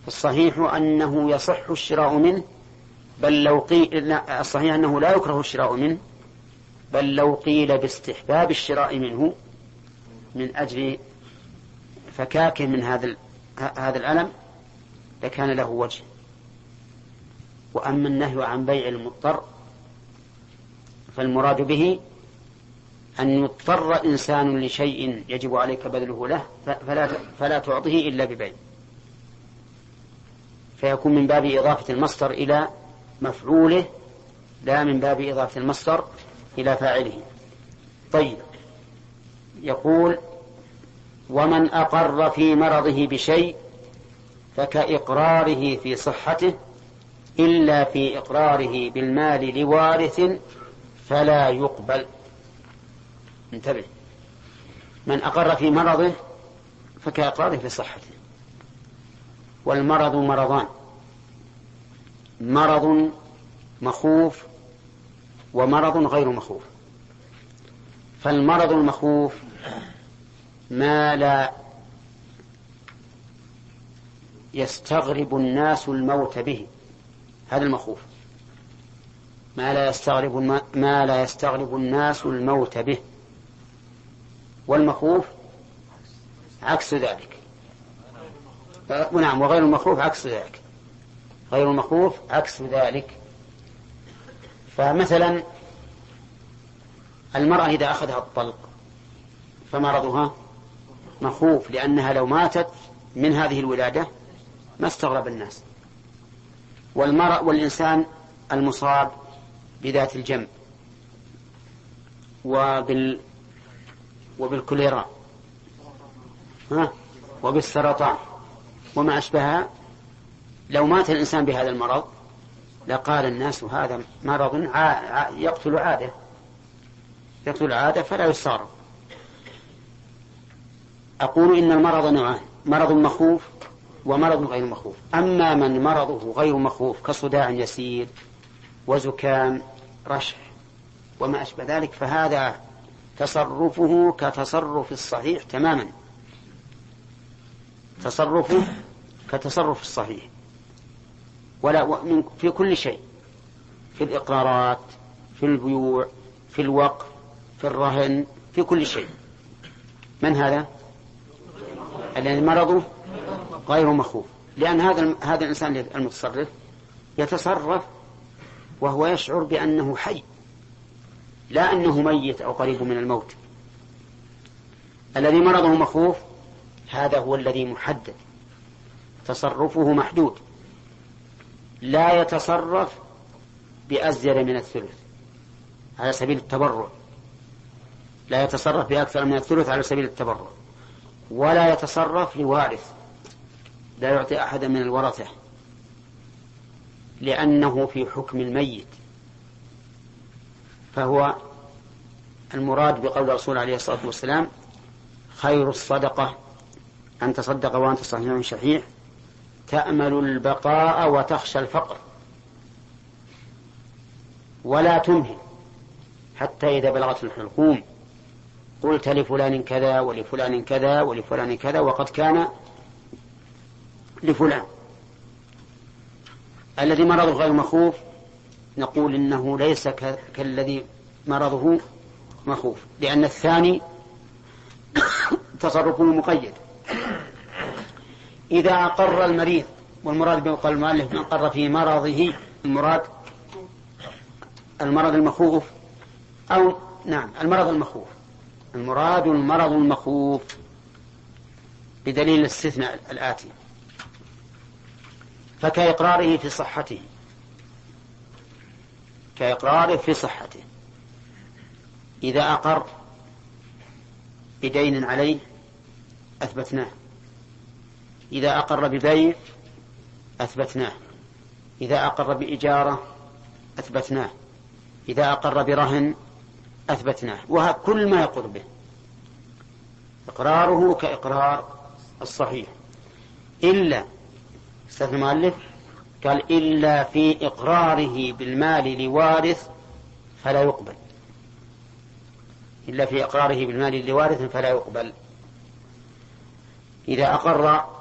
الصحيح أنه يصح الشراء منه بل لو قيل الصحيح أنه لا يكره الشراء منه بل لو قيل باستحباب الشراء منه من أجل فكاكه من هذا هذا الألم لكان له وجه. وأما النهي عن بيع المضطر فالمراد به أن يضطر إنسان لشيء يجب عليك بذله له فلا, فلا تعطيه إلا ببيع. فيكون من باب إضافة المصدر إلى مفعوله لا من باب إضافة المصدر إلى فاعله. طيب. يقول ومن أقر في مرضه بشيء فكإقراره في صحته إلا في إقراره بالمال لوارث فلا يقبل. انتبه. من أقر في مرضه فكإقراره في صحته. والمرض مرضان. مرض مخوف ومرض غير مخوف. فالمرض المخوف ما لا يستغرب الناس الموت به هذا المخوف. ما لا يستغرب ما لا يستغرب الناس الموت به. والمخوف عكس ذلك. نعم وغير المخوف عكس ذلك. غير المخوف عكس ذلك. فمثلا المرأة إذا أخذها الطلق فمرضها مخوف لأنها لو ماتت من هذه الولادة ما استغرب الناس. والمرأة والإنسان المصاب بذات الجنب وبال وبالكوليرا ها؟ وبالسرطان وما أشبهها لو مات الإنسان بهذا المرض لقال الناس هذا مرض يقتل عادة. يقتل عادة فلا يصار أقول إن المرض نوعان مرض مخوف ومرض غير مخوف. أما من مرضه غير مخوف كصداع يسير وزكام رشح وما أشبه ذلك فهذا تصرفه كتصرف الصحيح تماما. تصرفه كتصرف الصحيح. ولا في كل شيء. في الإقرارات في البيوع في الوقف في الرهن في كل شيء. من هذا؟ الذي مرضه غير مخوف. لأن هذا هذا الإنسان المتصرف يتصرف وهو يشعر بأنه حي. لا أنه ميت أو قريب من الموت. الذي مرضه مخوف هذا هو الذي محدد. تصرفه محدود. لا يتصرف بأزيد من الثلث على سبيل التبرع. لا يتصرف بأكثر من الثلث على سبيل التبرع. ولا يتصرف لوارث. لا يعطي أحدا من الورثة. لأنه في حكم الميت. فهو المراد بقول الرسول عليه الصلاة والسلام خير الصدقة أن تصدق وأنت صحيح شحيح. تأمل البقاء وتخشى الفقر. ولا تمهل حتى إذا بلغت الحلقوم. قلت لفلان كذا ولفلان كذا ولفلان كذا وقد كان لفلان. الذي مرضه غير مخوف نقول إنه ليس كالذي مرضه مخوف لأن الثاني *coughs* تصرفه مقيد. إذا أقر المريض والمراد بقول المؤلف من أقر في مرضه المراد المرض المخوف أو نعم المرض المخوف. المراد المرض المخوف بدليل الاستثناء الآتي. فكإقراره في صحته. كإقراره في صحته. إذا أقر بدين عليه أثبتناه. إذا أقر ببيع أثبتناه. إذا أقر بإجارة أثبتناه. إذا أقر برهن أثبتناه. وكل ما يقر به. إقراره كإقرار الصحيح. إلا استثنى المؤلف قال إلا في إقراره بالمال لوارث فلا يقبل. إلا في إقراره بالمال لوارث فلا يقبل. إذا أقر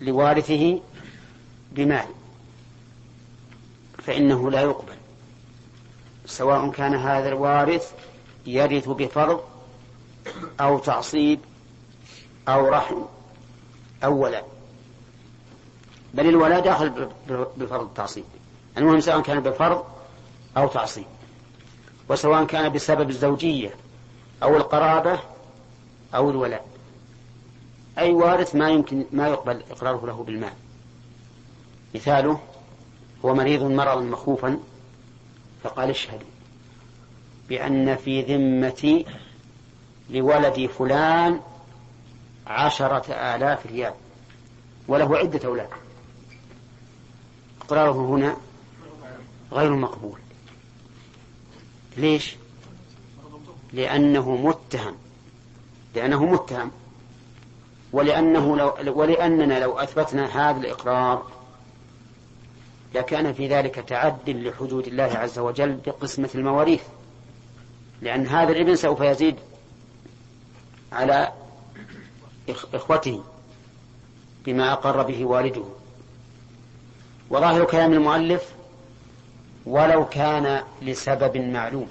لوارثه بمال فإنه لا يقبل. سواء كان هذا الوارث يرث بفرض أو تعصيب أو رحم أو ولد. بل الولاء داخل بفرض التعصيب. المهم سواء كان بفرض أو تعصيب. وسواء كان بسبب الزوجية أو القرابة أو الولاء أي وارث ما يمكن ما يقبل إقراره له بالمال. مثاله هو مريض مرضا مخوفا فقال اشهدوا بأن في ذمتي لولدي فلان عشرة آلاف ريال وله عدة أولاد. إقراره هنا غير مقبول. ليش؟ لأنه متهم لأنه متهم. ولأنه لو ولأننا لو أثبتنا هذا الإقرار لكان في ذلك تعد لحدود الله عز وجل بقسمة المواريث لأن هذا الإبن سوف يزيد على إخوته بما أقر به والده. وظاهر كلام المؤلف ولو كان لسبب معلوم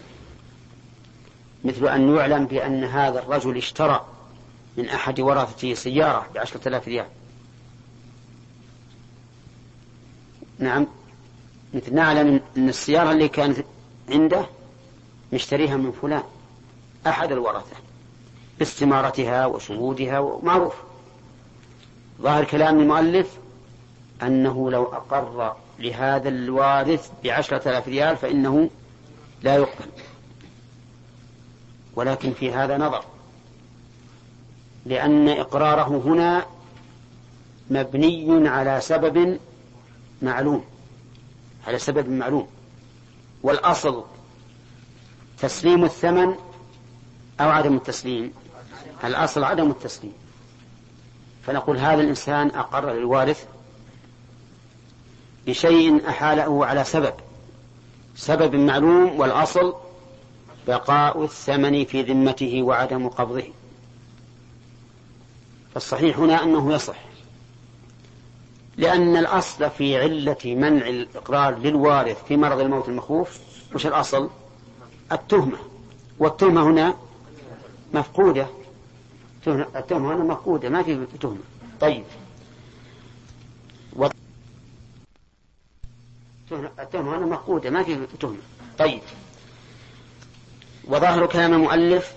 مثل أن يعلم بأن هذا الرجل اشترى من أحد ورثته سيارة بعشرة آلاف ريال. نعم. مثل نعلم أن السيارة اللي كانت عنده مشتريها من فلان أحد الورثة باستمارتها وشهودها ومعروف. ظاهر كلام المؤلف أنه لو أقر لهذا الوارث بعشرة آلاف ريال فإنه لا يقبل. ولكن في هذا نظر. لأن إقراره هنا مبني على سبب معلوم على سبب معلوم. والأصل تسليم الثمن أو عدم التسليم؟ الأصل عدم التسليم. فنقول هذا الإنسان أقر للوارث بشيء أحاله على سبب سبب معلوم والأصل بقاء الثمن في ذمته وعدم قبضه. فالصحيح هنا أنه يصح. لأن الأصل في علة منع الإقرار للوارث في مرض الموت المخوف وش الأصل التهمة. والتهمة هنا مفقودة. التهمة هنا مفقودة ما في تهمة. طيب. التهمة هنا مفقودة ما في تهمة. طيب. وظاهر كلام المؤلف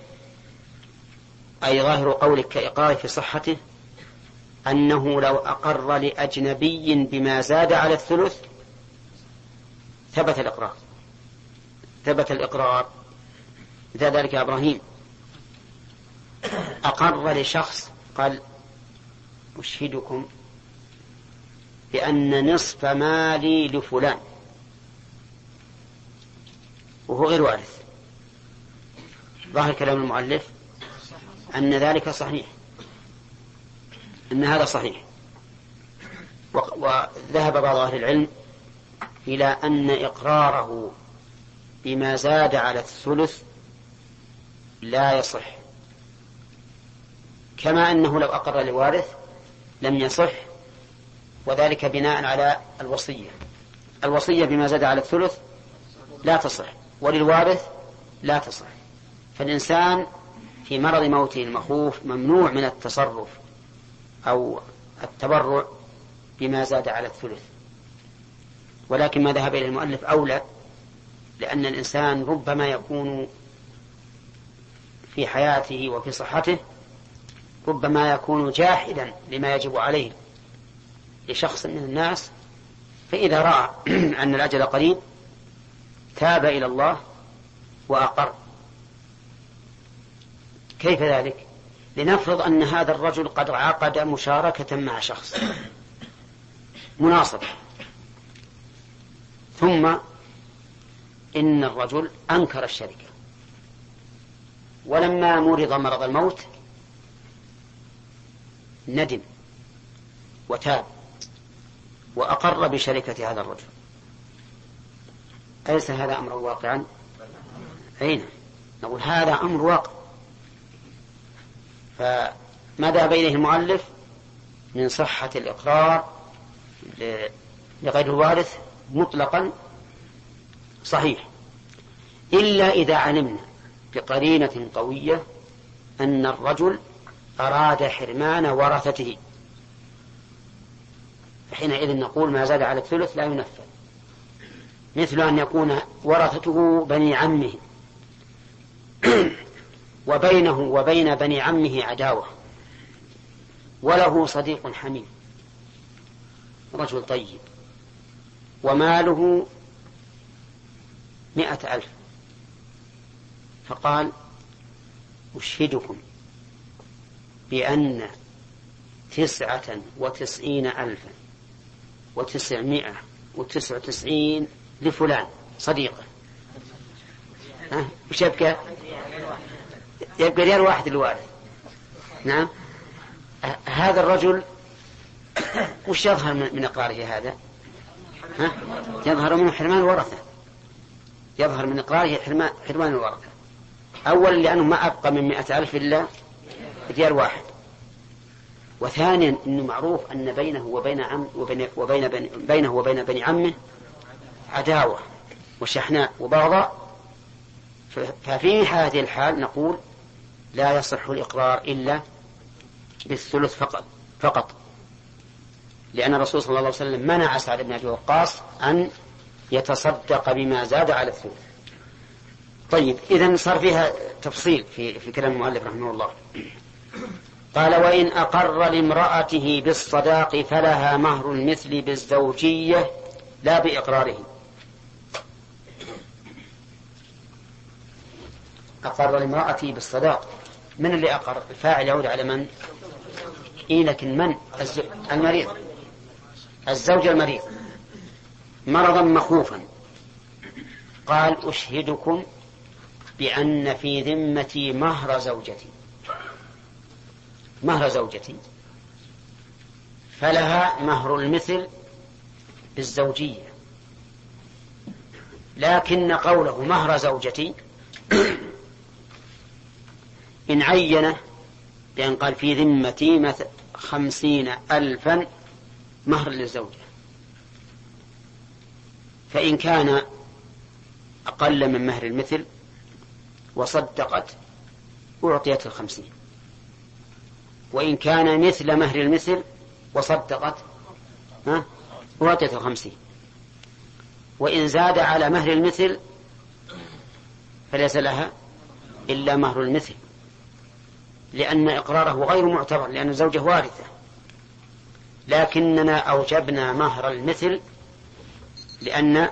أي ظاهر قولك كإقرار في صحته أنه لو أقر لأجنبي بما زاد على الثلث ثبت الإقرار. ثبت الإقرار. مثل ذلك إبراهيم. أقر لشخص قال أشهدكم بأن نصف مالي لفلان. وهو غير وارث. ظاهر كلام المؤلف أن ذلك صحيح. أن هذا صحيح. وذهب بعض أهل العلم إلى أن إقراره بما زاد على الثلث لا يصح. كما أنه لو أقر لوارث لم يصح وذلك بناء على الوصية. الوصية بما زاد على الثلث لا تصح وللوارث لا تصح. فالإنسان في مرض موته المخوف ممنوع من التصرف أو التبرع بما زاد على الثلث. ولكن ما ذهب إلى المؤلف أولى لأن الإنسان ربما يكون في حياته وفي صحته ربما يكون جاحدا لما يجب عليه لشخص من الناس. فإذا رأى *clears throat* أن الأجل قريب تاب إلى الله وأقر. كيف ذلك؟ لنفرض أن هذا الرجل قد عقد مشاركة مع شخص مناصب ثم إن الرجل أنكر الشركة ولما مرض مرض الموت ندم وتاب وأقر بشركة هذا الرجل أليس هذا أمر واقعا؟ أين؟ نقول هذا أمر واقع فما ذهب إليه المؤلف من صحة الإقرار لغير الوارث مطلقا صحيح إلا إذا علمنا بقرينة قوية أن الرجل أراد حرمان ورثته. فحينئذ نقول ما زاد على الثلث لا ينفذ مثل أن يكون ورثته بني عمه. *clears throat* وبينه وبين بني عمه عداوة. وله صديق حميم. رجل طيب. وماله مئة ألف. فقال أشهدكم بأن تسعة وتسعين ألفا وتسعمائة وتسعة وتسعين لفلان صديقه. ها؟ وش يبقى؟ يبقى ريال واحد للوارث نعم. هذا الرجل وش يظهر من إقراره هذا؟ ها؟ يظهر منه حرمان الورثة يظهر من إقراره حرمان, الورثة. أولا لأنه ما أبقى من مئة ألف إلا ريال واحد. وثانيا أنه معروف أن بينه وبين عم وبين, وبين بينه وبين بني عمه عداوة وشحناء وبغضاء. ففي هذه الحال نقول لا يصح الإقرار إلا بالثلث فقط فقط. لأن الرسول صلى الله عليه وسلم منع سعد بن أبي وقاص أن يتصدق بما زاد على الثلث. طيب إذا صار فيها تفصيل في في كلام المؤلف رحمه الله. قال وإن أقر لامرأته بالصداق فلها مهر المثل بالزوجية لا بإقراره. أقر لامرأته بالصداق. من اللي أقر؟ الفاعل يعود على من؟ إيه لكن من المريض. الزوج المريض. مرضا مخوفا. قال أشهدكم بأن في ذمتي مهر زوجتي. مهر زوجتي. فلها مهر المثل بالزوجية. لكن قوله مهر زوجتي إن عينه بأن قال في ذمتي خمسين ألفا مهر للزوجة فإن كان أقل من مهر المثل وصدقت أعطيت الخمسين. وإن كان مثل مهر المثل وصدقت ها أعطيت الخمسين. وإن زاد على مهر المثل فليس لها إلا مهر المثل. لأن إقراره غير معتبر لأن الزوجة وارثة لكننا أوجبنا مهر المثل لأن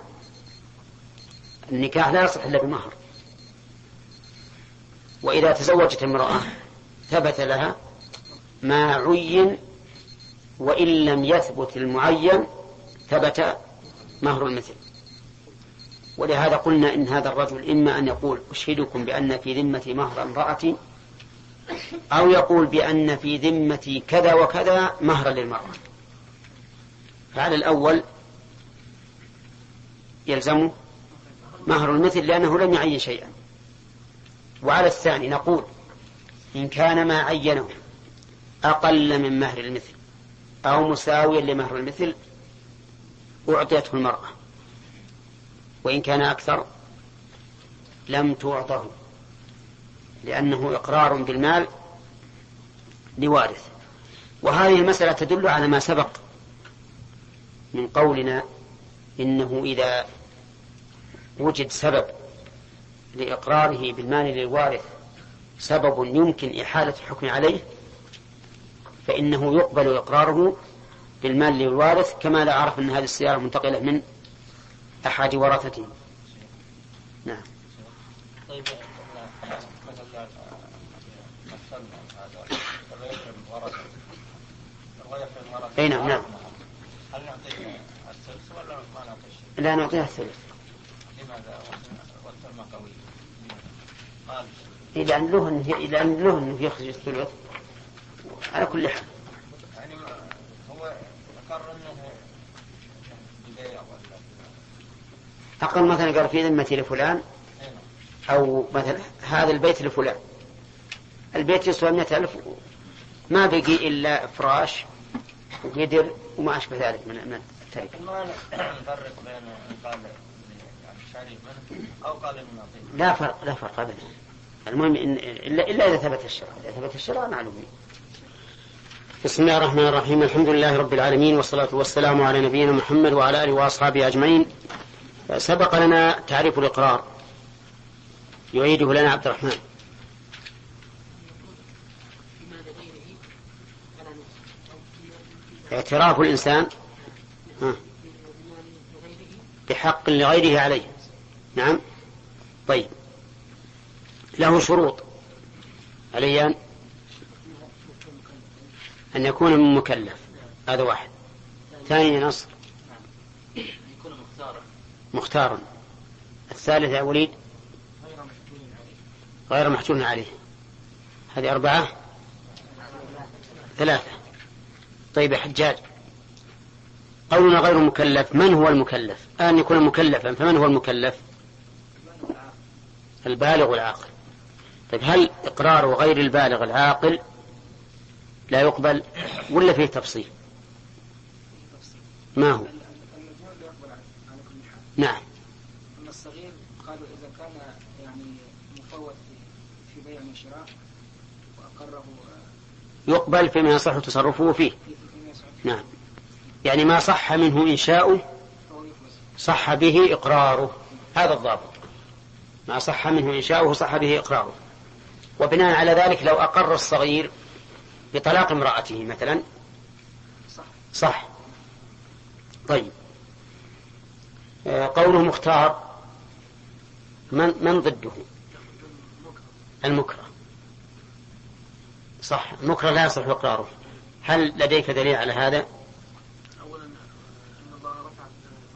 النكاح لا يصح إلا بمهر. وإذا تزوجت امرأة ثبت لها ما عين وإن لم يثبت المعين ثبت مهر المثل. ولهذا قلنا إن هذا الرجل إما أن يقول أشهدكم بأن في ذمتي مهر امرأتي أو يقول بأن في ذمتي كذا وكذا مهرا للمرأة. فعلى الأول يلزمه مهر المثل لأنه لم يعين شيئا. وعلى الثاني نقول إن كان ما عينه أقل من مهر المثل أو مساويا لمهر المثل أعطيته المرأة. وإن كان أكثر لم تعطه. لأنه إقرار بالمال لوارث. وهذه المسألة تدل على ما سبق من قولنا إنه إذا وجد سبب لإقراره بالمال للوارث سبب يمكن إحالة الحكم عليه فإنه يقبل إقراره بالمال للوارث كما لا أعرف أن هذه السيارة منتقلة من أحد ورثته نعم. طيب. إي نعم نعم. هل نعطيه الثلث ولا ما نعطيه لا نعطيه الثلث. لماذا؟ والثلث قوي. قال. إذا أن له إنه إذا أن له إنه يخرج الثلث على كل حال. يعني هو أقر أنه أقل مثلا قال في ذمتي لفلان أو مثلا هذا البيت لفلان. البيت يسوى مئة ألف ما بقي إلا فراش وقدر وما أشبه ذلك من من التركة. ما نفرق بين قال يعني أو قال لا فرق لا فرق أبدا. المهم إن إلا, إلا إذا ثبت الشرع، إذا ثبت الشرع معلوم. بسم الله الرحمن الرحيم، الحمد لله رب العالمين والصلاة والسلام على نبينا محمد وعلى آله وأصحابه أجمعين. سبق لنا تعريف الإقرار يعيده لنا عبد الرحمن. اعتراف الإنسان بحق لغيره عليه. نعم. طيب. له شروط. علي أن يكون من مكلف. هذا واحد. ثاني نصر. مختارا. الثالث يا وليد. غير محجور عليه. هذه أربعة. ثلاثة. طيب يا حجاج. قولنا غير مكلف. من هو المكلف؟ أن يكون مكلفا فمن هو المكلف؟ البالغ العاقل طيب هل إقرار غير البالغ العاقل لا يقبل ولا فيه تفصيل؟ ما هو؟ نعم. أما الصغير قالوا إذا كان يعني مفوت في بيع وشراء وأقره يقبل فيما يصح تصرفه فيه. نعم. يعني ما صح منه إنشاؤه صح به إقراره. هذا الضابط. ما صح منه إنشاؤه صح به إقراره. وبناء على ذلك لو أقر الصغير بطلاق امرأته مثلا صح. طيب. آه، قوله مختار من من ضده؟ المكره. صح. المكره لا يصح إقراره. هل لديك دليل على هذا؟ اولا أن الله رفع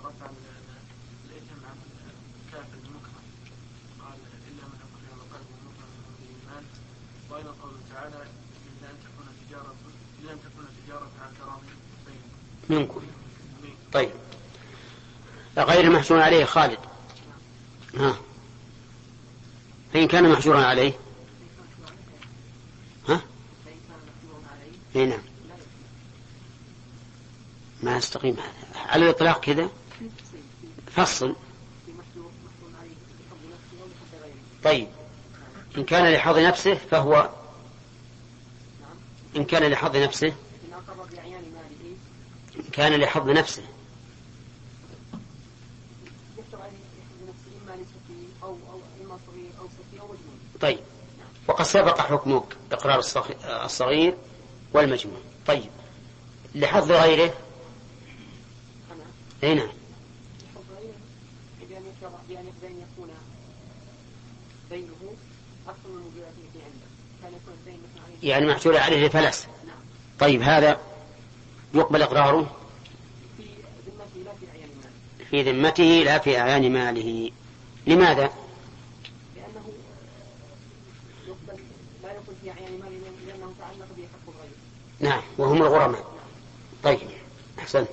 رفع الاثم عن الكافر المكره. قال إلا من اكره وقلبه مكره بالايمان وأيضا قوله تعالى إلا أن تكون تجارة إلا أن تكون تجارة عن بينكم. منكم. طيب. غير محجور عليه خالد. ها. فإن كان محجورا عليه. ها. اي نعم. ما يستقيم هذا على الإطلاق كذا. فصل. طيب. إن كان لحظ نفسه فهو إن كان لحظ نفسه. إن كان لحظ نفسه. طيب. وقد سبق حكمك إقرار الصغير والمجموع. طيب. لحظ غيره أي نعم. بأن يكون بينه أكثر من يكون الدين يعني محجور عليه لفلس نعم طيب هذا يقبل إقراره؟ في ذمته لا في أعيان ماله. لماذا؟ لأنه يقبل لا يكون في أعيان ماله لأنه تعلق به حق الغير نعم وهم الغرماء. طيب أحسنت.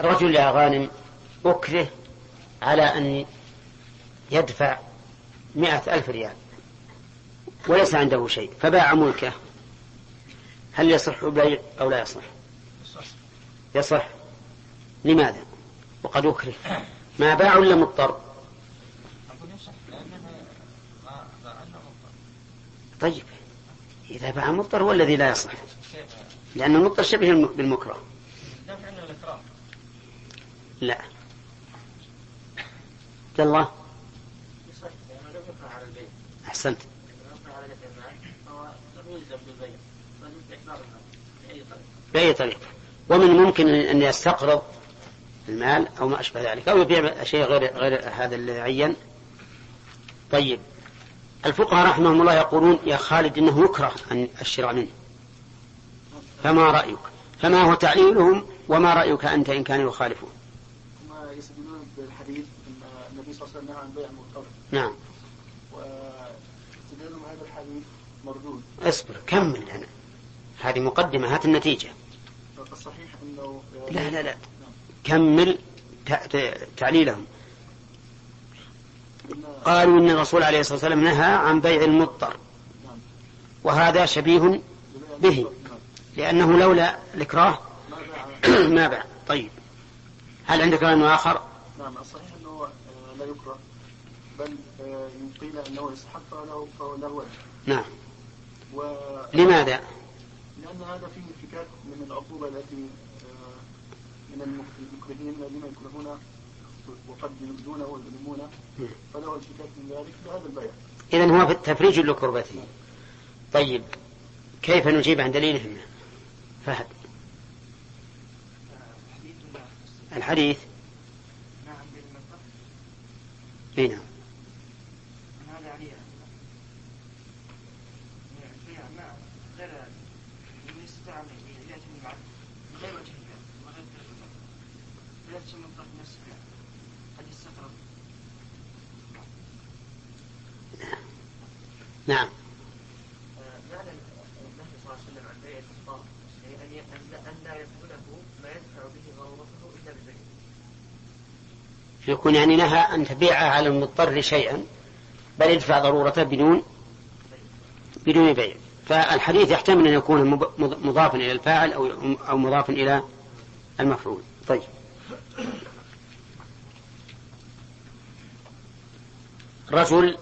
رجل يا غانم أكره على أن يدفع مئة ألف ريال وليس عنده شيء فباع ملكه. هل يصح البيع أو لا يصح؟ يصح. لماذا؟ وقد أكره. ما باع ولا مضطر؟ طيب إذا باع مضطر هو الذي لا يصح لأن المضطر شبه بالمكره. لا. عبد الله أحسنت. بأي طريقة؟ ومن ممكن أن يستقرض المال أو ما أشبه ذلك أو يبيع شيء غير غير هذا اللي عين طيب. الفقهاء رحمهم الله يقولون يا خالد إنه يكره أن الشراء منه. فما رأيك؟ فما هو تعليلهم وما رأيك أنت إن كان يخالفه هم يستدلون بالحديث أن النبي صلى الله عليه وسلم نهى عن بيع المرتبط نعم. واستدلالهم هذا الحديث مردود. اصبر كمل أنا هذه مقدمة هات النتيجة. الصحيح أنه لا لا لا. كمل تعليلهم. قالوا إن الرسول عليه الصلاة والسلام نهى عن بيع المضطر. وهذا شبيه به. لأنه لولا الإكراه ما باع. *coughs* طيب. هل عندك كلام آخر؟ نعم الصحيح أنه لا يكره بل قيل أنه يستحق فله فهو له نعم. و... لماذا؟ لأن هذا فيه انفكاك من العقوبة التي من المكرهين الذين يكرهون وقد يبدونه ويظلمونه. فله الفكاك من ذلك بهذا البيع إذا هو تفريج لكربته. طيب كيف نجيب عن دليلهم؟ فهد. الحديث؟ نعم إي نعم. هذا عليه غير يستطيع غير وجه وغير لا تسمى نفسه قد يستقرب نعم معنى النبي صلى الله عليه وسلم عن بيع الفطار يعني ان لا يدخله ما يدفع به ضرورته الا ببيع يكون يعني نهى أن تبيع على المضطر شيئا بل يدفع ضرورته بدون بدون بيع. فالحديث يحتمل أن يكون مضافا إلى الفاعل أو أو مضافا إلى المفعول. طيب. رجل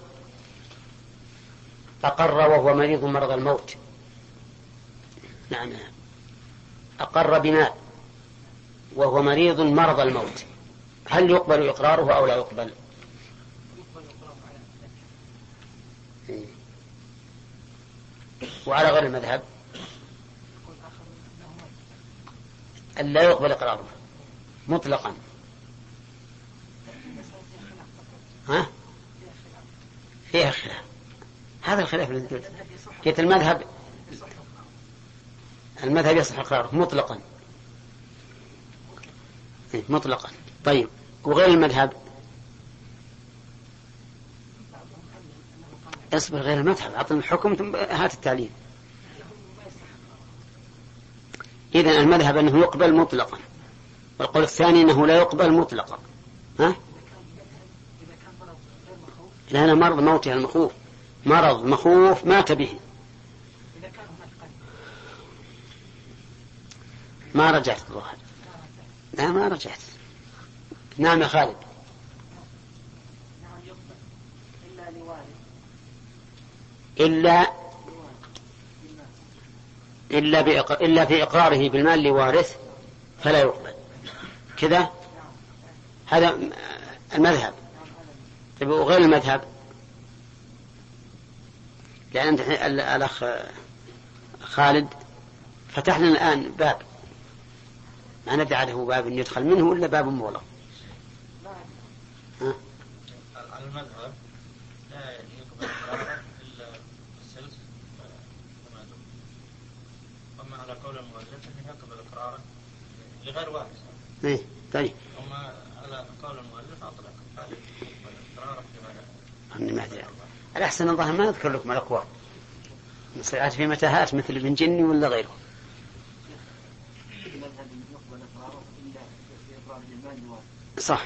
أقر وهو مريض مرض الموت. نعم. أقر بمال وهو مريض مرض الموت. هل يقبل إقراره أو لا يقبل. وعلى غير المذهب؟ أن لا يقبل إقراره مطلقا. ها؟ فيها خلاف. هذا الخلاف الذي قلت قلت المذهب؟ المذهب يصح إقراره مطلقا. إيه، مطلقا. طيب وغير المذهب؟ اصبر غير المذهب. أعطنا الحكم ثم هات التعليل. إذا المذهب أنه يقبل مطلقا والقول الثاني أنه لا يقبل مطلقا. ها؟ لأن مرض موته المخوف. مرض مخوف مات به. ما رجعت الظاهر. لا ما رجعت. نعم يا خالد. إلا إلا بإقر... إلا في إقراره بالمال لوارث فلا يقبل. كذا؟ هذا المذهب. طيب وغير المذهب؟ لأن الأخ خالد فتح لنا الآن باب. ما ندعى له باب يدخل منه إلا باب مغلق المذهب لا يقبل إلا السلس أما على قول المؤلف أنه يقبل إقراره لغير وارث إيه طيب. أما على قول المؤلف أطلق. إقراره لغير الأحسن الظاهر ما نذكر لكم الأقوال. نصيحات في متاهات مثل ابن جني ولا غيره. صح.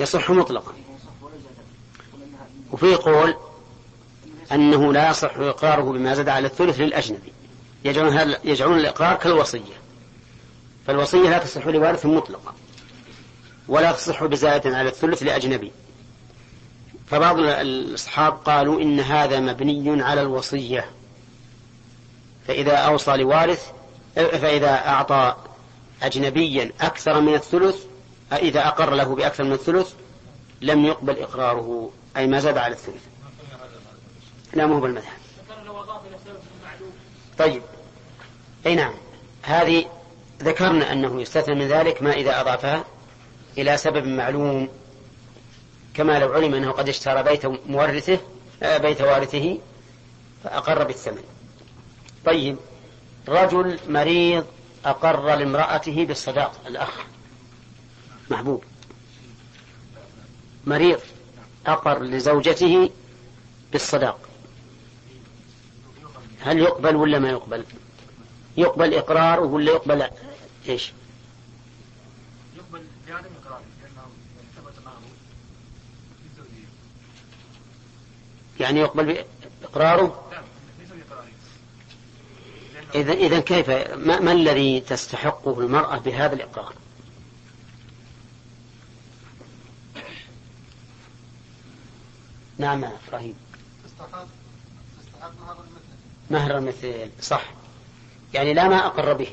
يصح مطلقا. وفي قول أنه لا يصح إقراره بما زاد على الثلث للأجنبي. يجعلون, يجعلون الإقرار كالوصية. فالوصية لا تصح لوارث مطلقا. ولا تصح بزيادة على الثلث لأجنبي. فبعض الأصحاب قالوا إن هذا مبني على الوصية. فإذا أوصى لوارث فإذا أعطى أجنبيا أكثر من الثلث إذا أقر له بأكثر من الثلث لم يقبل إقراره أي ما زاد على الثلث. لا مو بالمذهب طيب. أي نعم. هذه ذكرنا أنه يستثنى من ذلك ما إذا أضافها إلى سبب معلوم كما لو علم أنه قد اشترى بيت مورثه آه، بيت وارثه فأقر بالثمن. طيب. رجل مريض أقر لامرأته بالصداق الأخ. محبوب. مريض أقر لزوجته بالصداق. هل يقبل ولا ما يقبل؟ يقبل إقراره ولا يقبل إيش؟ يقبل بعدم إقراره لأنه ثبت معه يعني يقبل إقراره إذا إذا كيف ما, ما الذي تستحقه المرأة بهذا الإقرار؟ نعم إبراهيم. تستحق مهر المثل. صح. يعني لا ما أقر به.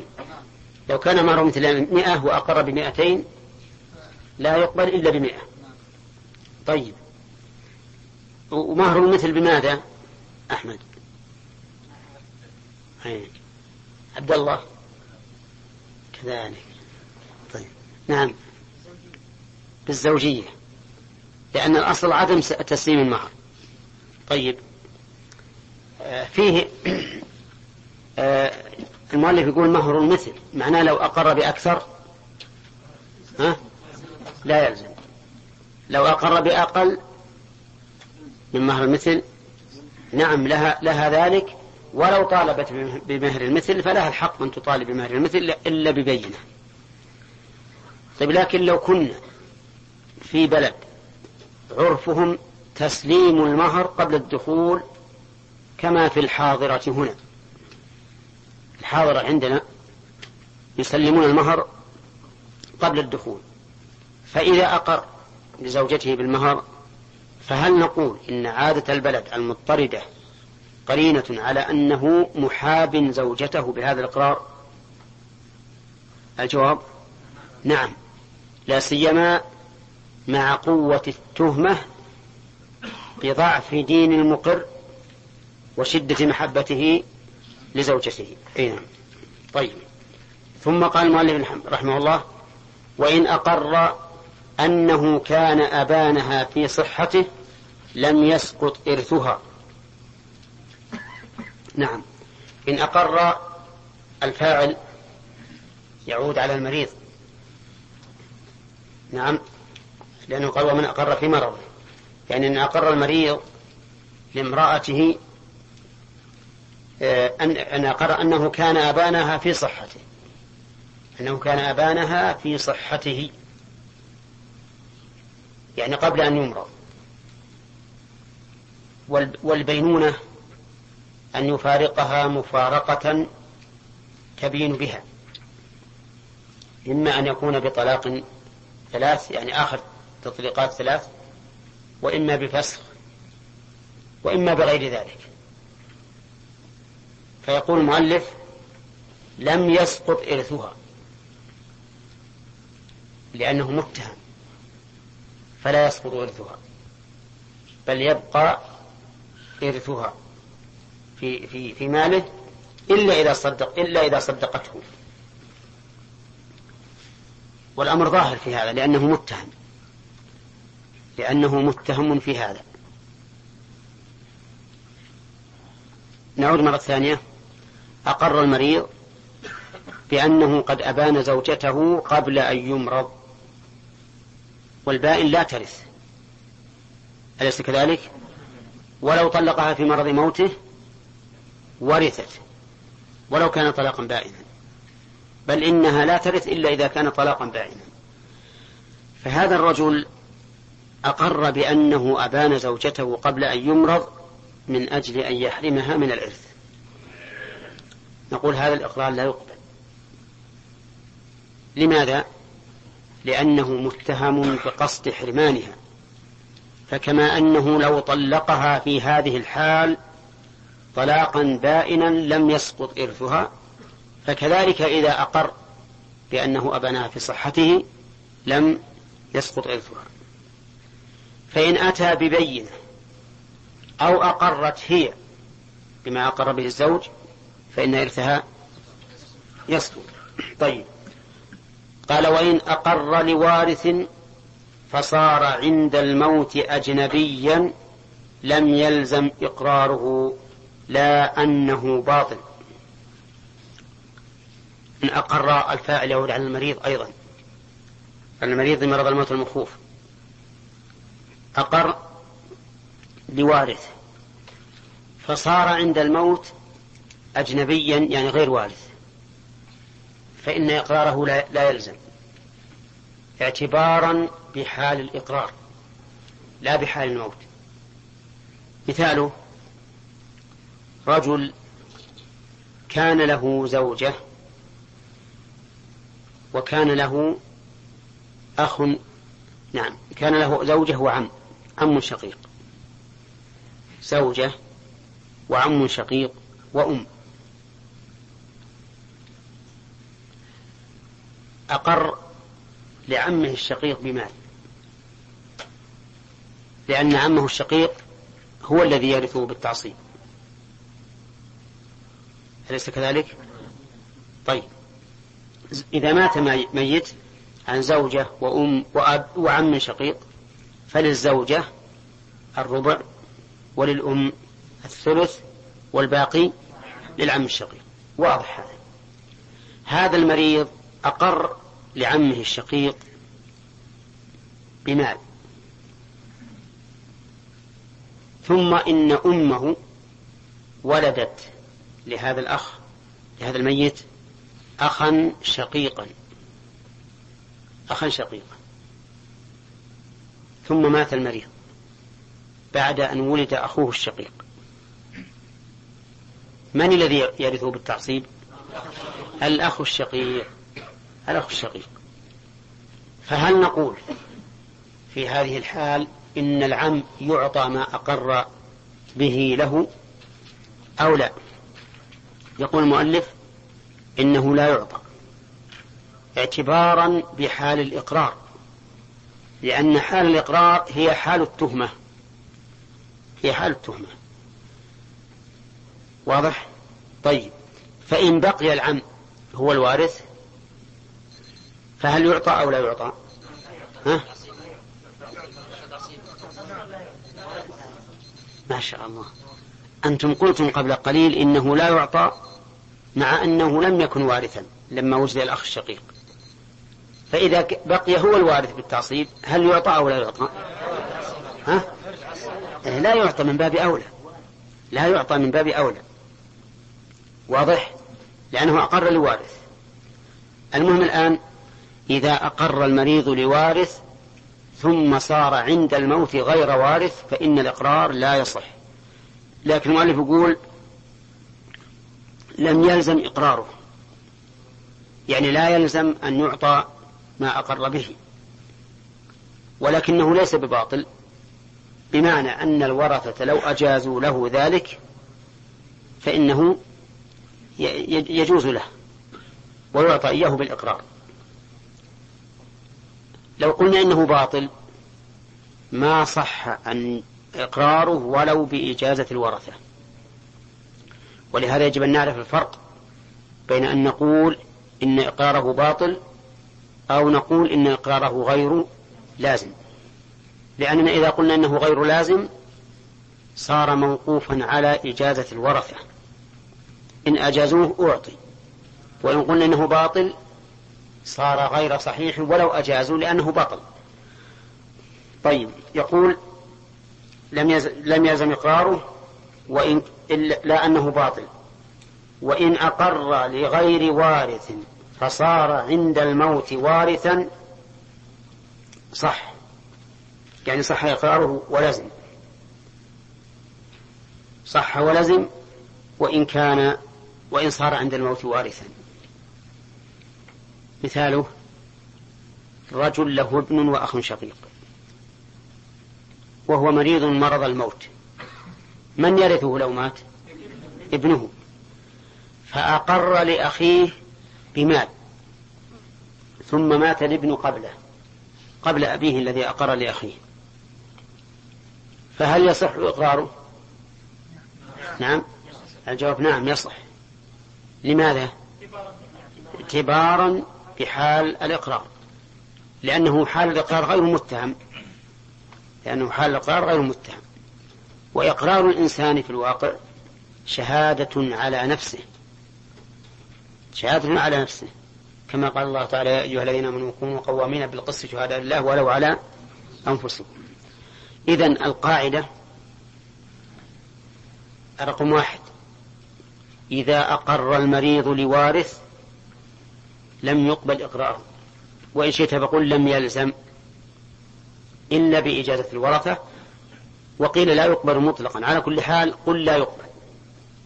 لو كان مهر مثل مئة وأقر بمئتين لا يقبل إلا بمئة. طيب. ومهر المثل بماذا؟ أحمد. أي. عبد الله. كذلك. طيب. نعم. بالزوجية. لأن الأصل عدم تسليم المهر طيب. آه، فيه *clears throat* آه، المؤلف يقول مهر المثل. معناه لو أقر بأكثر ها؟ لا يلزم. لو أقر بأقل من مهر المثل نعم لها, لها ذلك. ولو طالبت بمهر المثل فلها الحق أن تطالب بمهر المثل إلا ببينة. طيب لكن لو كنا في بلد عرفهم تسليم المهر قبل الدخول كما في الحاضرة هنا. الحاضرة عندنا يسلمون المهر قبل الدخول. فإذا أقر لزوجته بالمهر فهل نقول إن عادة البلد المضطردة قرينة على أنه محاب زوجته بهذا الإقرار؟ الجواب نعم. لا سيما مع قوة التهمة بضعف دين المقر وشدة محبته لزوجته. أي نعم. طيب. ثم قال المؤلف رحمه الله وإن أقر أنه كان أبانها في صحته لم يسقط إرثها. نعم. إن أقر الفاعل يعود على المريض. نعم. لأنه قال ومن أقر في مرضه. يعني إن أقر المريض لامرأته آه، أن أقر أنه كان أبانها في صحته. أنه كان أبانها في صحته. يعني قبل أن يمرض. والبينونة أن يفارقها مفارقة تبين بها. إما أن يكون بطلاق ثلاث يعني آخر تطليقات ثلاث وإما بفسخ وإما بغير ذلك. فيقول المؤلف لم يسقط إرثها لأنه متهم فلا يسقط إرثها بل يبقى إرثها في في في ماله إلا إذا صدق إلا إذا صدقته. والأمر ظاهر في هذا لأنه متهم. لأنه متهم في هذا. نعود مرة ثانية. أقر المريض بأنه قد أبان زوجته قبل أن يمرض. والبائن لا ترث. أليس كذلك؟ ولو طلقها في مرض موته ورثت. ولو كان طلاقا بائنا. بل إنها لا ترث إلا إذا كان طلاقا بائنا. فهذا الرجل أقر بأنه أبان زوجته قبل أن يمرض من أجل أن يحرمها من الإرث. نقول هذا الإقرار لا يقبل. لماذا؟ لأنه متهم بقصد حرمانها. فكما أنه لو طلقها في هذه الحال طلاقا بائنا لم يسقط إرثها فكذلك إذا أقر بأنه أبناها في صحته لم يسقط إرثها. فإن أتى ببينة أو أقرت هي بما أقر به الزوج فإن إرثها يسقط طيب. قال وإن أقر لوارث فصار عند الموت أجنبيا لم يلزم إقراره لا أنه باطل. إن أقر الفاعل يعود على المريض أيضا. المريض مرض الموت المخوف. أقر لوارث فصار عند الموت أجنبيا يعني غير وارث. فإن إقراره لا, لا يلزم. اعتبارا بحال الإقرار لا بحال الموت. مثاله رجل كان له زوجة وكان له أخ نعم كان له زوجة وعم. عم شقيق. زوجة وعم شقيق وأم. أقر لعمه الشقيق بمال. لأن عمه الشقيق هو الذي يرثه بالتعصيب. أليس كذلك؟ طيب. إذا مات ميت عن زوجة وأم وأب وعم شقيق فللزوجة الربع وللأم الثلث والباقي للعم الشقيق واضح هذا. هذا المريض أقر لعمه الشقيق بمال. ثم إن أمه ولدت لهذا الأخ لهذا الميت أخا شقيقا. أخا شقيقا. ثم مات المريض بعد أن ولد أخوه الشقيق. من الذي يرثه بالتعصيب؟ الأخ الشقيق. الأخ الشقيق. فهل نقول في هذه الحال إن العم يعطى ما أقر به له أو لا؟ يقول المؤلف إنه لا يعطى اعتبارا بحال الإقرار. لأن حال الإقرار هي حال التهمة. هي حال التهمة. واضح؟ طيب. فإن بقي العم هو الوارث فهل يعطى أو لا يعطى؟ ها؟ ما شاء الله. أنتم قلتم قبل قليل إنه لا يعطى مع أنه لم يكن وارثا لما وجد الأخ الشقيق. فإذا بقي هو الوارث بالتعصيب هل يعطى أو لا يعطى؟ ها؟ إيه، لا يعطى من باب أولى. لا يعطى من باب أولى. واضح؟ لأنه أقر لوارث المهم الآن إذا أقر المريض لوارث ثم صار عند الموت غير وارث فإن الإقرار لا يصح. لكن المؤلف يقول لم يلزم إقراره. يعني لا يلزم أن يعطى ما أقر به. ولكنه ليس بباطل بمعنى أن الورثة لو أجازوا له ذلك فإنه يجوز له ويعطى إياه بالإقرار. لو قلنا إنه باطل ما صح أن إقراره ولو بإجازة الورثة. ولهذا يجب أن نعرف الفرق بين أن نقول إن إقراره باطل أو نقول إن إقراره غير لازم. لأننا إذا قلنا إنه غير لازم صار موقوفا على إجازة الورثة. إن أجازوه أعطي. وإن قلنا إنه باطل صار غير صحيح ولو أجازوا لأنه بطل طيب يقول لم يزم, لم يزم إقراره وإن لا أنه باطل. وإن أقر لغير وارث فصار عند الموت وارثا صح. يعني صح إقراره ولزم. صح ولزم وإن كان وإن صار عند الموت وارثا. مثاله رجل له ابن وأخ شقيق وهو مريض مرض الموت. من يرثه لو مات؟ ابنه. فأقر لأخيه بمال. ثم مات الابن قبله قبل أبيه الذي أقر لأخيه. فهل يصح إقراره؟ نعم. الجواب نعم يصح. لماذا؟ اعتبارا بحال الإقرار. لأنه حال الإقرار غير متهم. لأنه حال الإقرار غير متهم. وإقرار الإنسان في الواقع شهادة على نفسه. شهادة على نفسه. كما قال الله تعالى يا أيها الذين آمنوا كونوا قوامين بالقسط شهادة لله ولو على أنفسكم. إذا القاعدة رقم واحد. إذا أقر المريض لوارث لم يقبل إقراره. وإن شئت فقل لم يلزم إلا بإجازة الورثة. وقيل لا يقبل مطلقا. على كل حال قل لا يقبل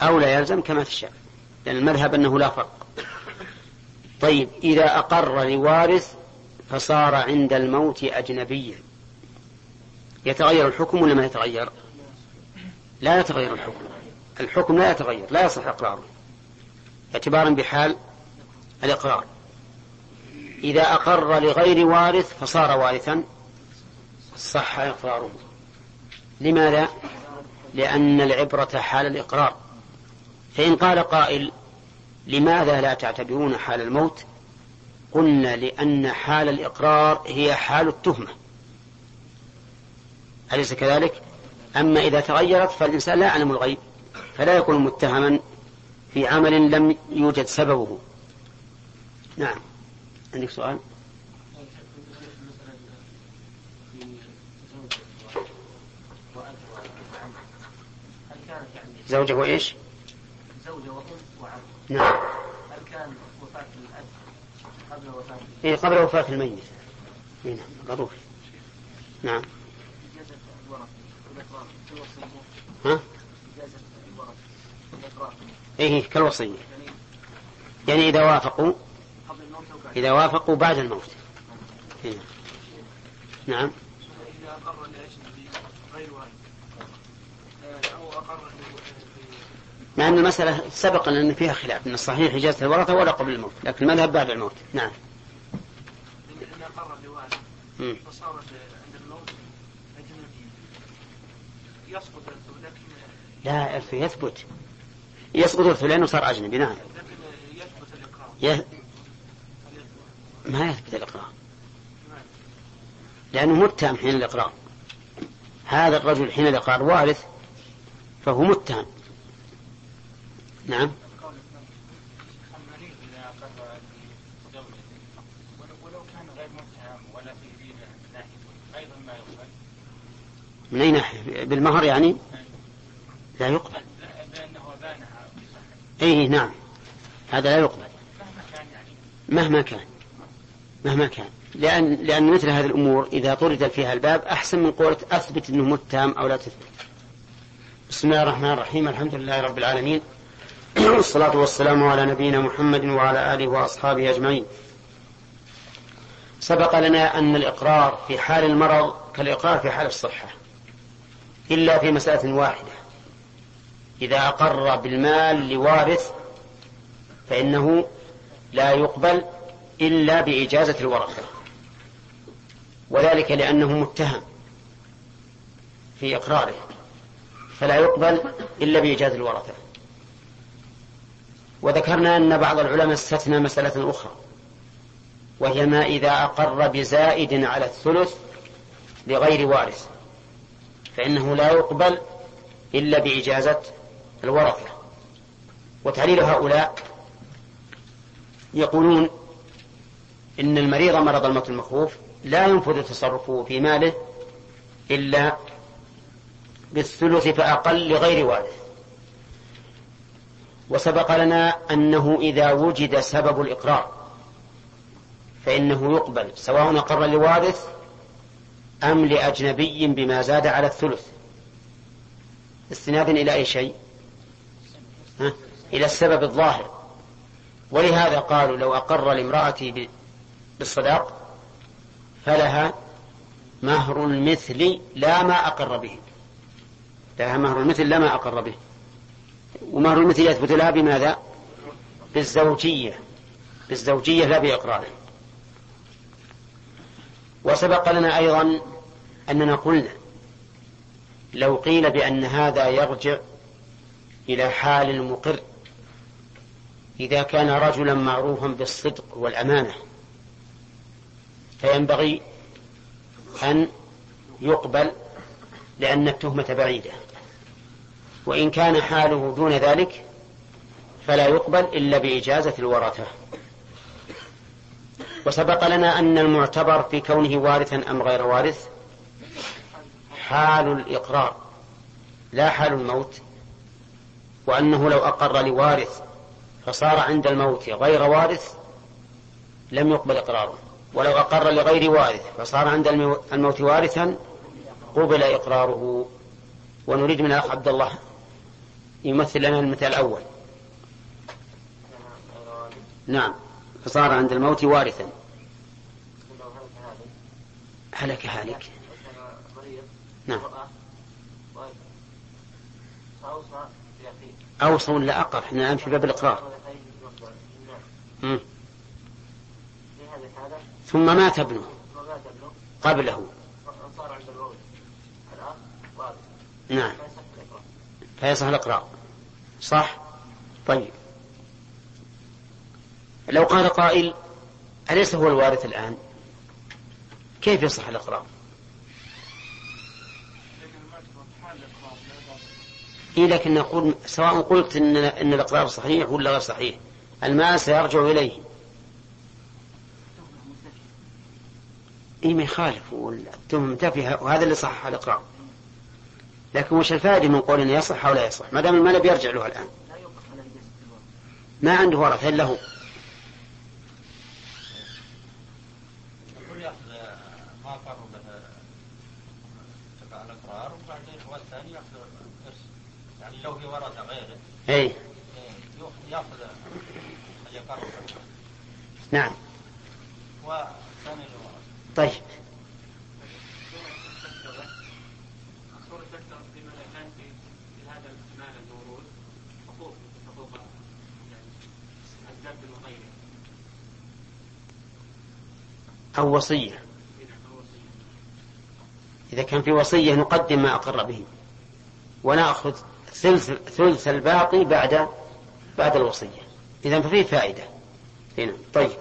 أو لا يلزم كما تشاء لأن المذهب أنه لا فرق. طيب إذا أقر لوارث فصار عند الموت أجنبيا. يتغير الحكم ولا ما يتغير؟ لا يتغير الحكم. الحكم لا يتغير لا يصح إقراره. اعتبارا بحال الإقرار. إذا أقر لغير وارث فصار وارثا صح إقراره. لماذا؟ لأن العبرة حال الإقرار. فإن قال قائل لماذا لا تعتبرون حال الموت؟ قلنا لأن حال الإقرار هي حال التهمة. أليس كذلك؟ أما إذا تغيرت فالإنسان لا يعلم الغيب فلا يكون متهما في عمل لم يوجد سببه. نعم. عندك سؤال؟ وأم وعم نعم. هل كان وفاة الأب قبل وفاة إيه قبل وفاة الميت. إيه نعم ضروري نعم. ها؟ والإقرار إيه كالوصية يعني إذا وافقوا إذا وافقوا بعد الموت. إيه. نعم إذا أقر لأجنبي غير والد آه، أو أقر ل- مع أن المسألة سبق أن فيها خلاف أن الصحيح إجازة الورثة ولا قبل الموت لكن المذهب بعد الموت. نعم. مم. فصارت عند الموت أجنبي يسقط لكن لا الف يثبت. يسقط الثلين وصار أجنبي نعم. لكن يثبت الإقرار. ي... ما يثبت الإقرار؟ لأنه متهم حين الإقرار. هذا الرجل حين الإقرار وارث فهو متهم. نعم. من أي ناحية؟ بالمهر يعني؟ لا يقبل. أي نعم. هذا لا يقبل. مهما كان. مهما كان. مهما كان لأن لأن مثل هذه الأمور إذا طرد فيها الباب أحسن من قولة أثبت أنه متهم أو لا تثبت. بسم الله الرحمن الرحيم. الحمد لله رب العالمين. *coughs* والصلاة والسلام على نبينا محمد وعلى آله وأصحابه أجمعين. سبق لنا أن الإقرار في حال المرض كالإقرار في حال الصحة إلا في مسألة واحدة. إذا أقر بالمال لوارث فإنه لا يقبل إلا بإجازة الورثة وذلك لأنه متهم في إقراره فلا يقبل إلا بإجازة الورثة. وذكرنا أن بعض العلماء استثنى مسألة أخرى وهي ما إذا أقر بزائد على الثلث لغير وارث فإنه لا يقبل إلا بإجازة الورثة. وتعليل هؤلاء يقولون إن المريض مرض الموت المخوف لا ينفذ تصرفه في ماله إلا بالثلث فأقل لغير وارث. وسبق لنا أنه إذا وجد سبب الإقرار فإنه يقبل سواء أقر لوارث أم لأجنبي بما زاد على الثلث. استنادا إلى أي شيء؟ ها؟ إلى السبب الظاهر. ولهذا قالوا لو أقر لامرأتي بالصداق فلها مهر المثل لا ما أقر به. لها مهر المثل لا ما أقر به. ومهر المثل يثبت لها بماذا بالزوجية. بالزوجية لا بإقراره وسبق لنا أيضا أننا قلنا لو قيل بأن هذا يرجع إلى حال المقر إذا كان رجلا معروفا بالصدق والأمانة فينبغي أن يقبل لأن التهمة بعيدة. وإن كان حاله دون ذلك فلا يقبل إلا بإجازة الورثة. وسبق لنا أن المعتبر في كونه وارثا أم غير وارث حال الإقرار لا حال الموت وأنه لو أقر لوارث فصار عند الموت غير وارث لم يقبل إقراره. ولو أقر لغير وارث فصار عند المو- الموت وارثا قبل إقراره. ونريد من الأخ عبد الله يمثل لنا المثال الأول. نعم. فصار عند الموت وارثا. هلك هالك. نعم. أوصى ولا أقر؟ إحنا الآن في باب الإقرار. ثم مات ابنه. قبله. نعم. فيصح الإقرار صح؟ طيب. لو قال قائل أليس هو الوارث الآن؟ كيف يصح الإقرار إيه لكن نقول سواء قلت إن, إن الإقرار صحيح ولا غير صحيح المال سيرجع إليه. إيه ما يخالف والتهم وهذا اللي صحح الإقرار لكن وش الفائدة من قول إنه يصح أو لا يصح؟ ما دام المال بيرجع له الآن. ما عنده ورث إلا هو. يأخذ إرث يعني لو في ورثة غيره أي إيه، يأخذ نعم. طيب. أو وصية. إذا كان في وصية نقدم ما أقر به. ونأخذ ثلث, ثلث الباقي بعد بعد الوصية. إذا ففيه فائدة. هنا. طيب.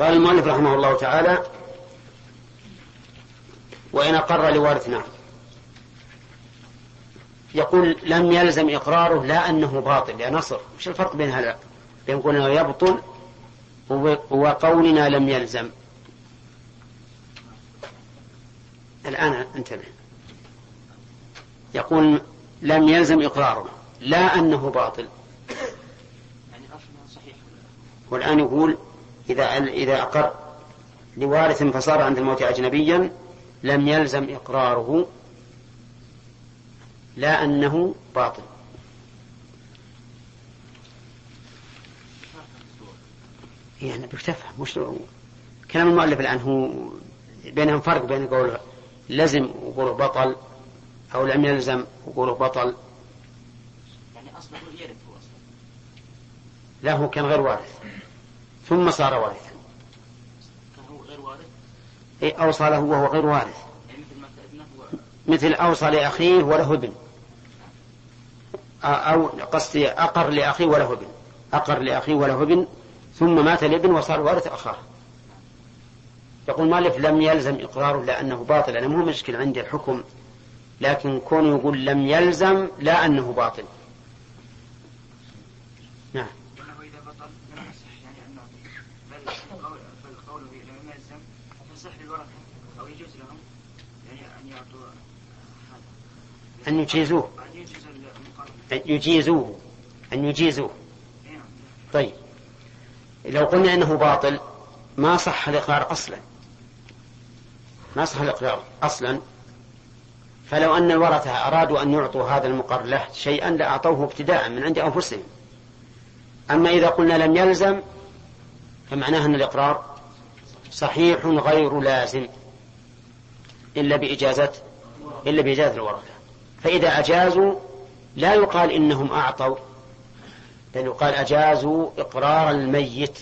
قال المؤلف رحمه الله تعالى وإن أقر لوارث نعم يقول لم يلزم إقراره لا أنه باطل. يا نصر. وش الفرق بين هذا؟ بين قولنا يبطل وقولنا لم يلزم. الآن انتبه. يقول لم يلزم إقراره. لا أنه باطل. يعني والآن يقول إذا إذا أقر لوارث فصار عند الموت أجنبيا لم يلزم إقراره. لا أنه باطل. يعني بتفهم مش كلام المؤلف الآن هو بينهم فرق بين قول لزم وقوله بطل أو لم يلزم وقوله بطل. يعني أصله يرث هو أصلا. لا هو كان غير وارث. ثم صار وارثا كان هو غير وارث؟ أي أوصى له وهو غير وارث. يعني مثل أوصى لأخيه وله ابن. أو قصدي أقر لأخيه وله ابن. أقر لأخيه وله ابن ثم مات الابن وصار وارث أخاه. يقول مالف لم يلزم إقراره لأنه باطل. أنا مو مشكل عندي الحكم لكن كونه يقول لم يلزم لا أنه باطل. نعم. يعني أن يجيزوه. أن يجيزوه. أن يجيزوه. نعم. طيب. لو قلنا إنه باطل ما صح الإقرار أصلا. ما صح الإقرار أصلا. فلو أن الورثة أرادوا أن يعطوا هذا المقر له شيئا لأعطوه ابتداء من عند أنفسهم. أما إذا قلنا لم يلزم فمعناه أن الإقرار صحيح غير لازم إلا بإجازة إلا بإجازة الورثة. فإذا أجازوا لا يقال إنهم أعطوا. بل يقال أجازوا إقرار الميت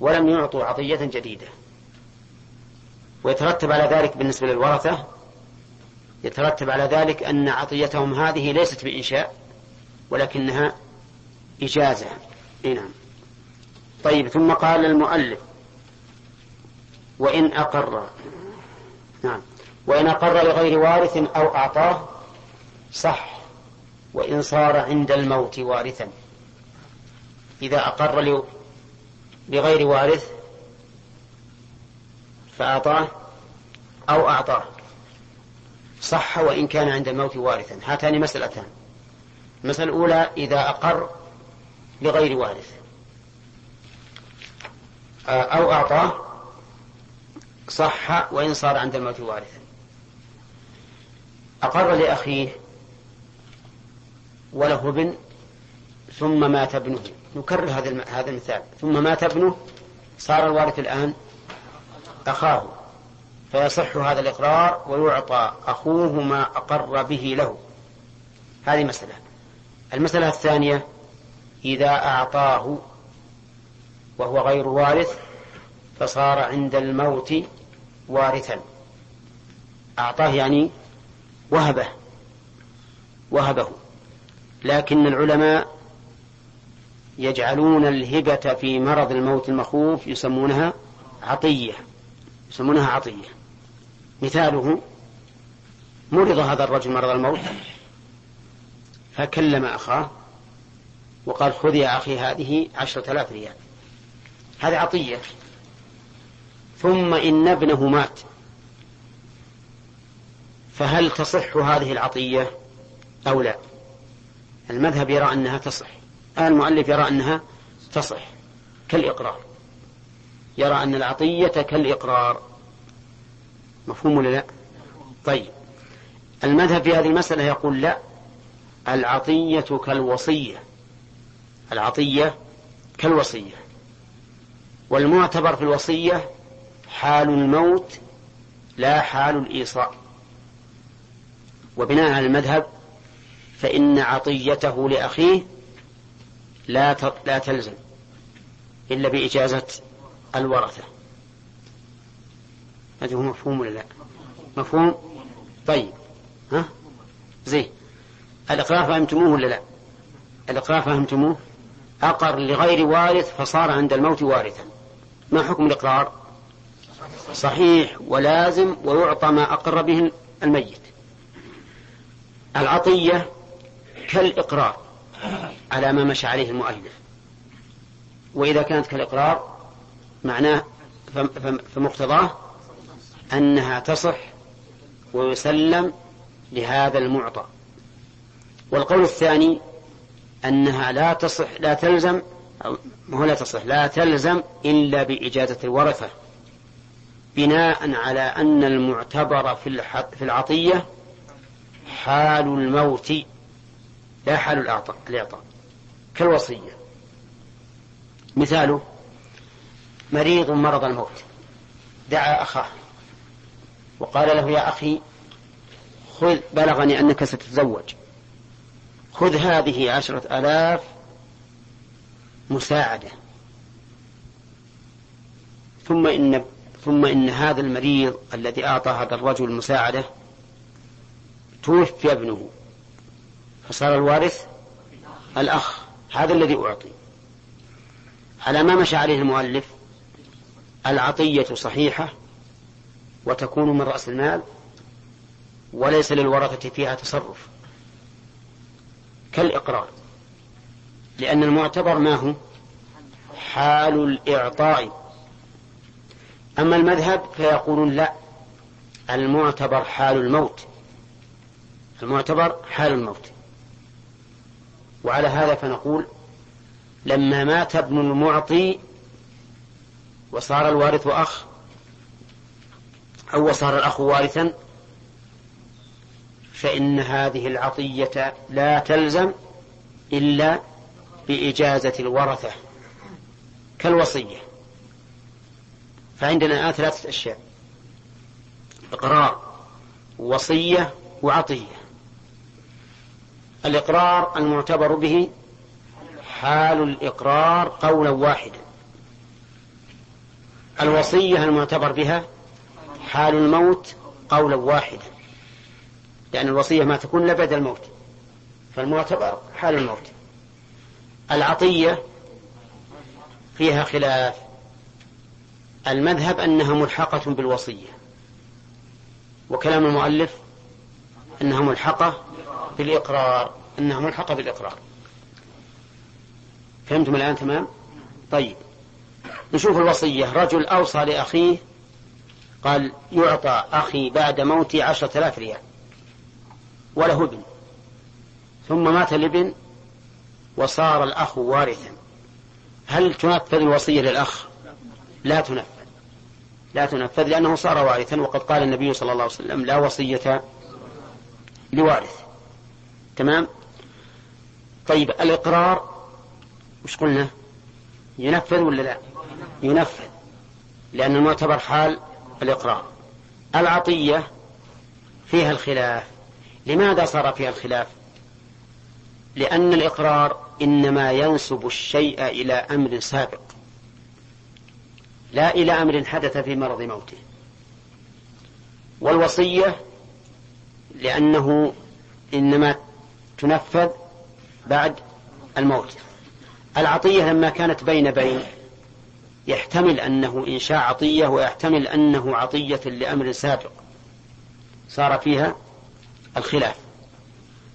ولم يعطوا عطية جديدة. ويترتب على ذلك بالنسبة للورثة يترتب على ذلك أن عطيتهم هذه ليست بإنشاء ولكنها إجازة. نعم. طيب ثم قال المؤلف وإن أقر نعم. وإن أقر لغير وارث أو أعطاه صح. وإن صار عند الموت وارثا. إذا أقر لغير وارث فأعطاه أو أعطاه. صح وإن كان عند الموت وارثا. هاتان مسألتان. المسألة الأولى إذا أقر لغير وارث. آه، أو أعطاه. صح وإن صار عند الموت وارثا. أقر لأخيه وله ابن ثم مات ابنه. نكرر هذا هذا المثال. ثم مات ابنه صار الوارث الآن أخاه. فيصح هذا الإقرار ويعطى أخوه ما أقر به له. هذه مسألة. المسألة الثانية إذا أعطاه وهو غير وارث فصار عند الموت وارثا. أعطاه يعني وهبه. وهبه. لكن العلماء يجعلون الهبة في مرض الموت المخوف يسمونها عطية يسمونها عطية. مثاله مرض هذا الرجل مرض الموت فكلم أخاه وقال خذ يا أخي هذه عشرة آلاف ريال. هذه عطية. ثم إن ابنه مات فهل تصح هذه العطية أو لا؟ المذهب يرى أنها تصح. المؤلف يرى أنها تصح كالإقرار. يرى أن العطية كالإقرار. مفهوم ولا لا؟ طيب. المذهب في هذه المسألة يقول لا العطية كالوصية. العطية كالوصية. والمعتبر في الوصية حال الموت لا حال الإيصاء. وبناء على المذهب فإن عطيته لأخيه لا لا تلزم إلا بإجازة الورثة. هذا هو مفهوم ولا لا؟ مفهوم؟ طيب. ها؟ زين. الإقرار فهمتموه ولا لا؟ الإقرار فهمتموه؟ أقر لغير وارث فصار عند الموت وارثا. ما حكم الإقرار؟ صحيح ولازم ويعطى ما أقر به الميت. العطية كالإقرار. على ما مشى عليه المؤلف. وإذا كانت كالإقرار معناه فمقتضاه أنها تصح ويسلم لهذا المعطى. والقول الثاني أنها لا تصح لا تلزم أو هو لا تصح لا تلزم إلا بإجازة الورثة. بناء على أن المعتبر في العطية حال الموت لا حال الإعطاء كالوصية. مثاله مريض مرض الموت. دعا أخاه. وقال له يا أخي خذ بلغني أنك ستتزوج. خذ هذه عشرة آلاف مساعدة. ثم إن ثم إن هذا المريض الذي أعطى هذا الرجل المساعدة توفي ابنه. فصار الوارث الأخ هذا الذي أعطي. على ما مشى عليه المؤلف العطية صحيحة وتكون من رأس المال وليس للورثة فيها تصرف. كالإقرار لأن المعتبر ما هو؟ حال الإعطاء. أما المذهب فيقولون لا المعتبر حال الموت. المعتبر حال الموت. وعلى هذا فنقول لما مات ابن المعطي وصار الوارث أخ أو صار الأخ وارثا فإن هذه العطية لا تلزم إلا بإجازة الورثة كالوصية. فعندنا الآن ثلاثة أشياء إقرار وصية وعطية. الإقرار المعتبر به حال الإقرار قولا واحدا. الوصية المعتبر بها حال الموت قولا واحدا. لأن الوصية ما تكون لبعد الموت. فالمعتبر حال الموت. العطية فيها خلاف. المذهب أنها ملحقة بالوصية. وكلام المؤلف أنها ملحقة بالإقرار أنها ملحقة بالإقرار. فهمتم الآن تمام؟ طيب. نشوف الوصية. رجل أوصى لأخيه قال يعطى أخي بعد موتي عشرة آلاف ريال وله ابن. ثم مات الابن وصار الأخ وارثا. هل تنفذ الوصية للأخ؟ لا تنفذ. لا تنفذ لأنه صار وارثا وقد قال النبي صلى الله عليه وسلم لا وصية لوارث. تمام؟ طيب الإقرار وش قلنا؟ ينفذ ولا لا؟ ينفذ لأن المعتبر حال الإقرار. العطية فيها الخلاف. لماذا صار فيها الخلاف؟ لأن الإقرار إنما ينسب الشيء إلى أمر سابق. لا إلى أمر حدث في مرض موته. والوصية لأنه إنما تنفذ بعد الموت. العطية لما كانت بين بين يحتمل أنه إنشاء عطية ويحتمل أنه عطية لأمر سابق صار فيها الخلاف.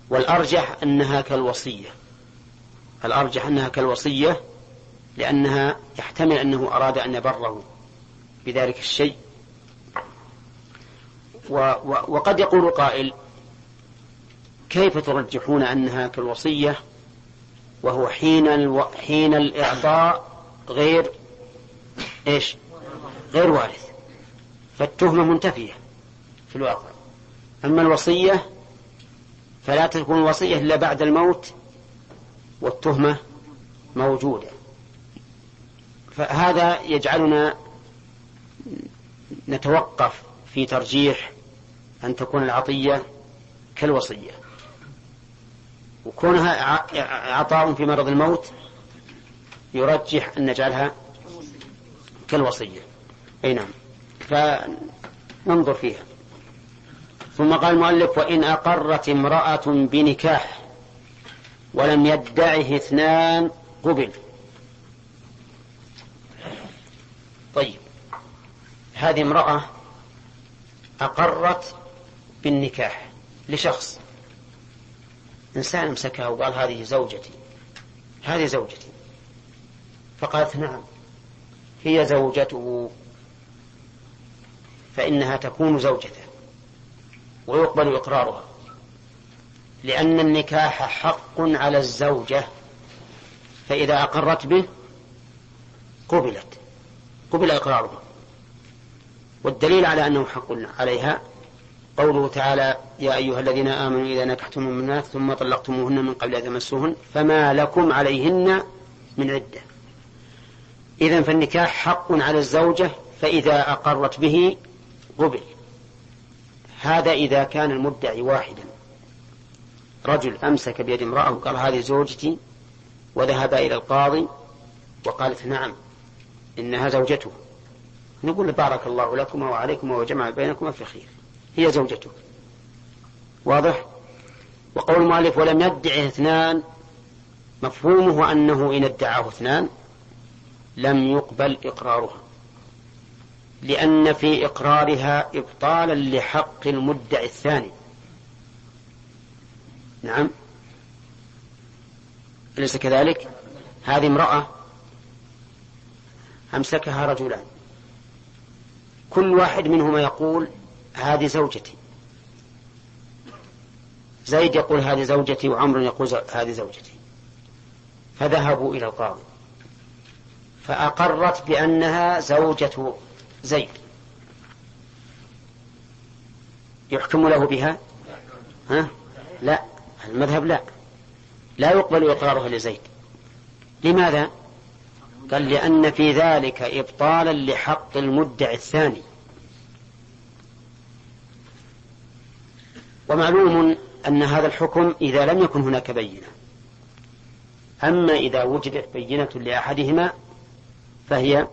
والأرجح أنها كالوصية. الأرجح أنها كالوصية لأنها يحتمل أنه أراد أن يبره بذلك الشيء. و و وقد يقول قائل كيف ترجحون أنها كالوصية وهو حين ألو... حين الإعطاء غير إيش؟ غير وارث فالتهمة منتفية في الواقع. أما الوصية فلا تكون الوصية إلا بعد الموت والتهمة موجودة. فهذا يجعلنا نتوقف في ترجيح أن تكون العطية كالوصية. وكونها عطاء في مرض الموت يرجح أن نجعلها كالوصية. أي نعم. ننظر فيها. ثم قال المؤلف وإن أقرت امرأة بنكاح ولم يدعه اثنان قبل. طيب. هذه امرأة أقرت بالنكاح لشخص. إنسان أمسكها وقال هذه زوجتي هذه زوجتي. فقالت نعم هي زوجته فإنها تكون زوجته ويقبل إقرارها لأن النكاح حق على الزوجة فإذا أقرت به قبلت قبل إقرارها. والدليل على أنه حق عليها قوله تعالى يا أيها الذين آمنوا إذا نكحتم المؤمنات ثم طلقتموهن من قبل أن تمسوهن فما لكم عليهن من عدة. إذا فالنكاح حق على الزوجة فإذا أقرت به قبل. هذا إذا كان المدعي واحدا. رجل أمسك بيد امرأة وقال هذه زوجتي وذهب إلى القاضي وقالت نعم إنها زوجته. نقول بارك الله لكما وعليكما وجمع بينكما في خير. هي زوجته. واضح؟ وقول المؤلف ولم يدعه اثنان مفهومه أنه إن ادعاه اثنان لم يقبل إقرارها. لأن في إقرارها إبطالا لحق المدعي الثاني. نعم. أليس كذلك؟ هذه امرأة أمسكها رجلان. كل واحد منهما يقول هذه زوجتي. زيد يقول هذه زوجتي وعمر يقول هذه زوجتي. فذهبوا إلى القاضي. فأقرت بأنها زوجة زيد. يحكم له بها؟ ها؟ لا. المذهب لا. لا يقبل إقرارها لزيد. لماذا؟ قال لأن في ذلك إبطالا لحق المدعي الثاني. ومعلوم أن هذا الحكم إذا لم يكن هناك بينة. أما إذا وجدت بينة لأحدهما فهي